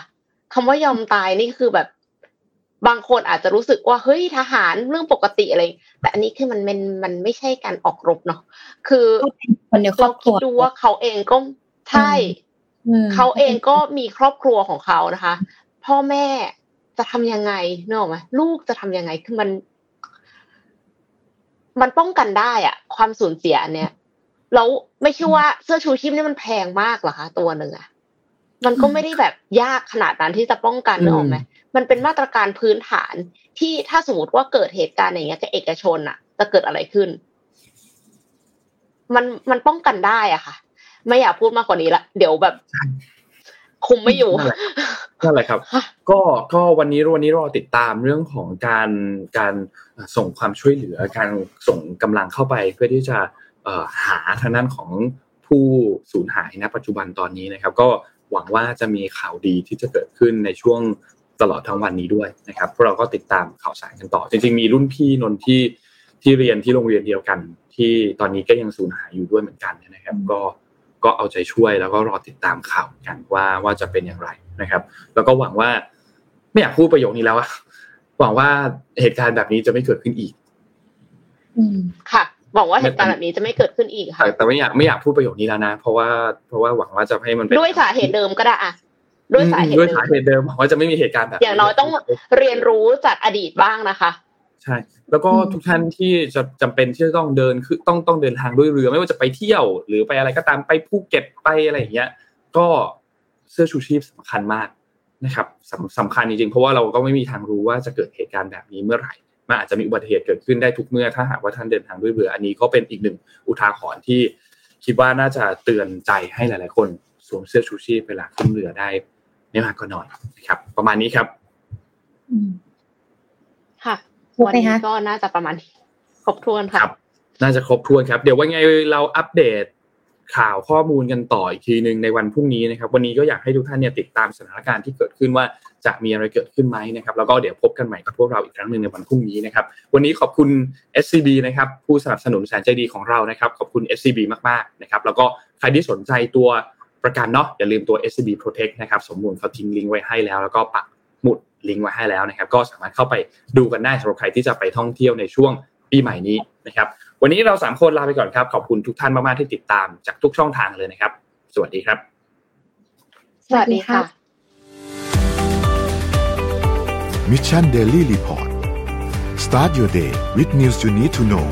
คำว่ายอมตายนี่คือแบบบางคนอาจจะรู้สึกว่าเฮ้ยทหารเรื่องปกติอะไร แต่อันนี้คือมันมันมันไม่ใช่การออกรบเนาะคือคนในครเราอบคคิรัดวดูว่าเขาเองก็ใช่อืมเขาเองก็มีครอบครัวของเขานะคะ พ่อแม่ จะทำยังไงเนกอะไหมลูกจะทำยังไงคือมัน มันป้องกันได้อะความสูญเสียอันเนี้ยแล้วไม่ใช่ว่าเสื้อชูชีพนี่มันแพงมากเหรอคะตัวหนึ่งอะมันก็ไม่ได้แบบยากขนาดนั้นที่จะป้องกันอืมเนกอะไหมมันเป็นมาตรการพื้นฐานที่ถ้าสมมติว่าเกิดเหตุการณ์อย่างเงี้ยกับเอกชนอะจะเกิดอะไรขึ้น มันมันป้องกันได้อะค่ะ ไม่อยากพูดมากกว่านี้ละเดี๋ยวแบบ คุมไม่อยู่นั่นแหละนั่นแหละครับ ก็ก็วันนี้วันนี้รอติดตามเรื่องของการการส่งความช่วยเหลือ การส่งกำลังเข้าไปเพื่อที่จะเอ่อหาทางด้านของผู้สูญหายณปัจจุบันตอนนี้นะครับ ก็หวังว่าจะมีข่าวดีที่จะเกิดขึ้นในช่วงตลอดทั้งวันนี้ด้วยนะครับพวกเราก็ติดตามข่าวสารกันต่อ จริงๆมีรุ่นพี่นนท์ที่ที่เรียนที่โรงเรียนเดียวกัน ที่ตอนนี้ก็ยังสูญหายอยู่ด้วยเหมือนกันนะครับ ก็ ก็เอาใจช่วยแล้วก็รอติดตามข่าวกันว่าว่าจะเป็นอย่างไรนะครับ แล้วก็หวังว่าไม่อยากพูดประโยคนี้แล้วอะหวังว่าเหตุการณ์แบบนี้จะไม่เกิดขึ้นอีก อืมค่ะหวังว่าเหตุการณ์แบบนี้จะไม่เกิดขึ้นอีกค่ะแต่แต่ไม่อยากไม่อยากพูดประโยคนี้แล้วนะ เพราะว่าเพราะว่าหวังว่าจะให้มันเป็นด้วยสาเหตุเดิมก็ได้อะด้วยสาเหตุด้วยเดิสามเหตุเดิมหวังว่าจะไม่มีเหตุการณ์แบบอย่างน้อยต้องเรียนรู้จากอดีตบ้างนะคะ ใช่ แล้วก็อืมทุกท่านที่จะจำเป็นที่จะต้องเดินคือต้องต้องเดินทางด้วยเรือ ไม่ว่าจะไปเที่ยวหรือไปอะไรก็ตามไปภูเก็ตไปอะไรอย่างเงี้ย ก็เสื้อชูชีพสำคัญมากนะครับสำสำคัญจริงๆเพราะว่าเราก็ไม่มีทางรู้ว่าจะเกิดเหตุการณ์แบบนี้เมื่อไหร่มันอาจจะมีอุบัติเหตุเกิดขึ้นได้ทุกเมื่อถ้าหากว่าท่านเดินทางด้วยเรือ อันนี้ก็เป็นอีกหนึ่งอุทาหรณ์ที่คิดว่าน่าจะเตือนใจให้หลาย ๆ คนสวมเสื้อชูชีพเวลาขึ้นเรือได้ไม่มากก็น้อยนะครับ ประมาณนี้ครับ ค่ะครบวันไหมนี้คะก็น่าจะประมาณนี้ครบถ้วนคค่ะรับ น่าจะครบถ้วนครับ เดี๋ยววันไงเราอัปเดตข่าวข้อมูลกันต่ออีกทีหนึ่งในวันพรุ่งนี้นะครับ วันนี้ก็อยากให้ทุกท่านเนี่ยติดตามสถานการณ์ที่เกิดขึ้นว่าจะมีอะไรเกิดขึ้นไหมนะครับ แล้วก็เดี๋ยวพบกันใหม่กับพวกเราอีกครั้งหนึ่งในวันพรุ่งนี้นะครับ วันนี้ขอบคุณ SCB นะครับ ผู้สนับสนุนแสนใจดีของเรานะครับ ขอบคุณ SCB มากๆนะครับ แล้วก็ใครที่สนใจตัวประกันเนาะอย่าลืมตัว SCB Protect นะครับ สมมูลเขาทิ้งลิงก์ไว้ให้แล้ว แล้วก็ปักหมุด ลิงก์ไว้ให้แล้วนะครับ ก็สามารถเข้าไปดูกันได้สำหรับใครที่จะไปท่องเที่ยวในช่วงปีใหม่นี้นะครับ วันนี้เราสามคนลาไปก่อนครับ ขอบคุณทุกท่านมากๆที่ติดตามจากทุกช่องทางเลยนะครับ สวัสดีครับ สวัสดีค่ะ Mission Daily Report start your day with news you need to know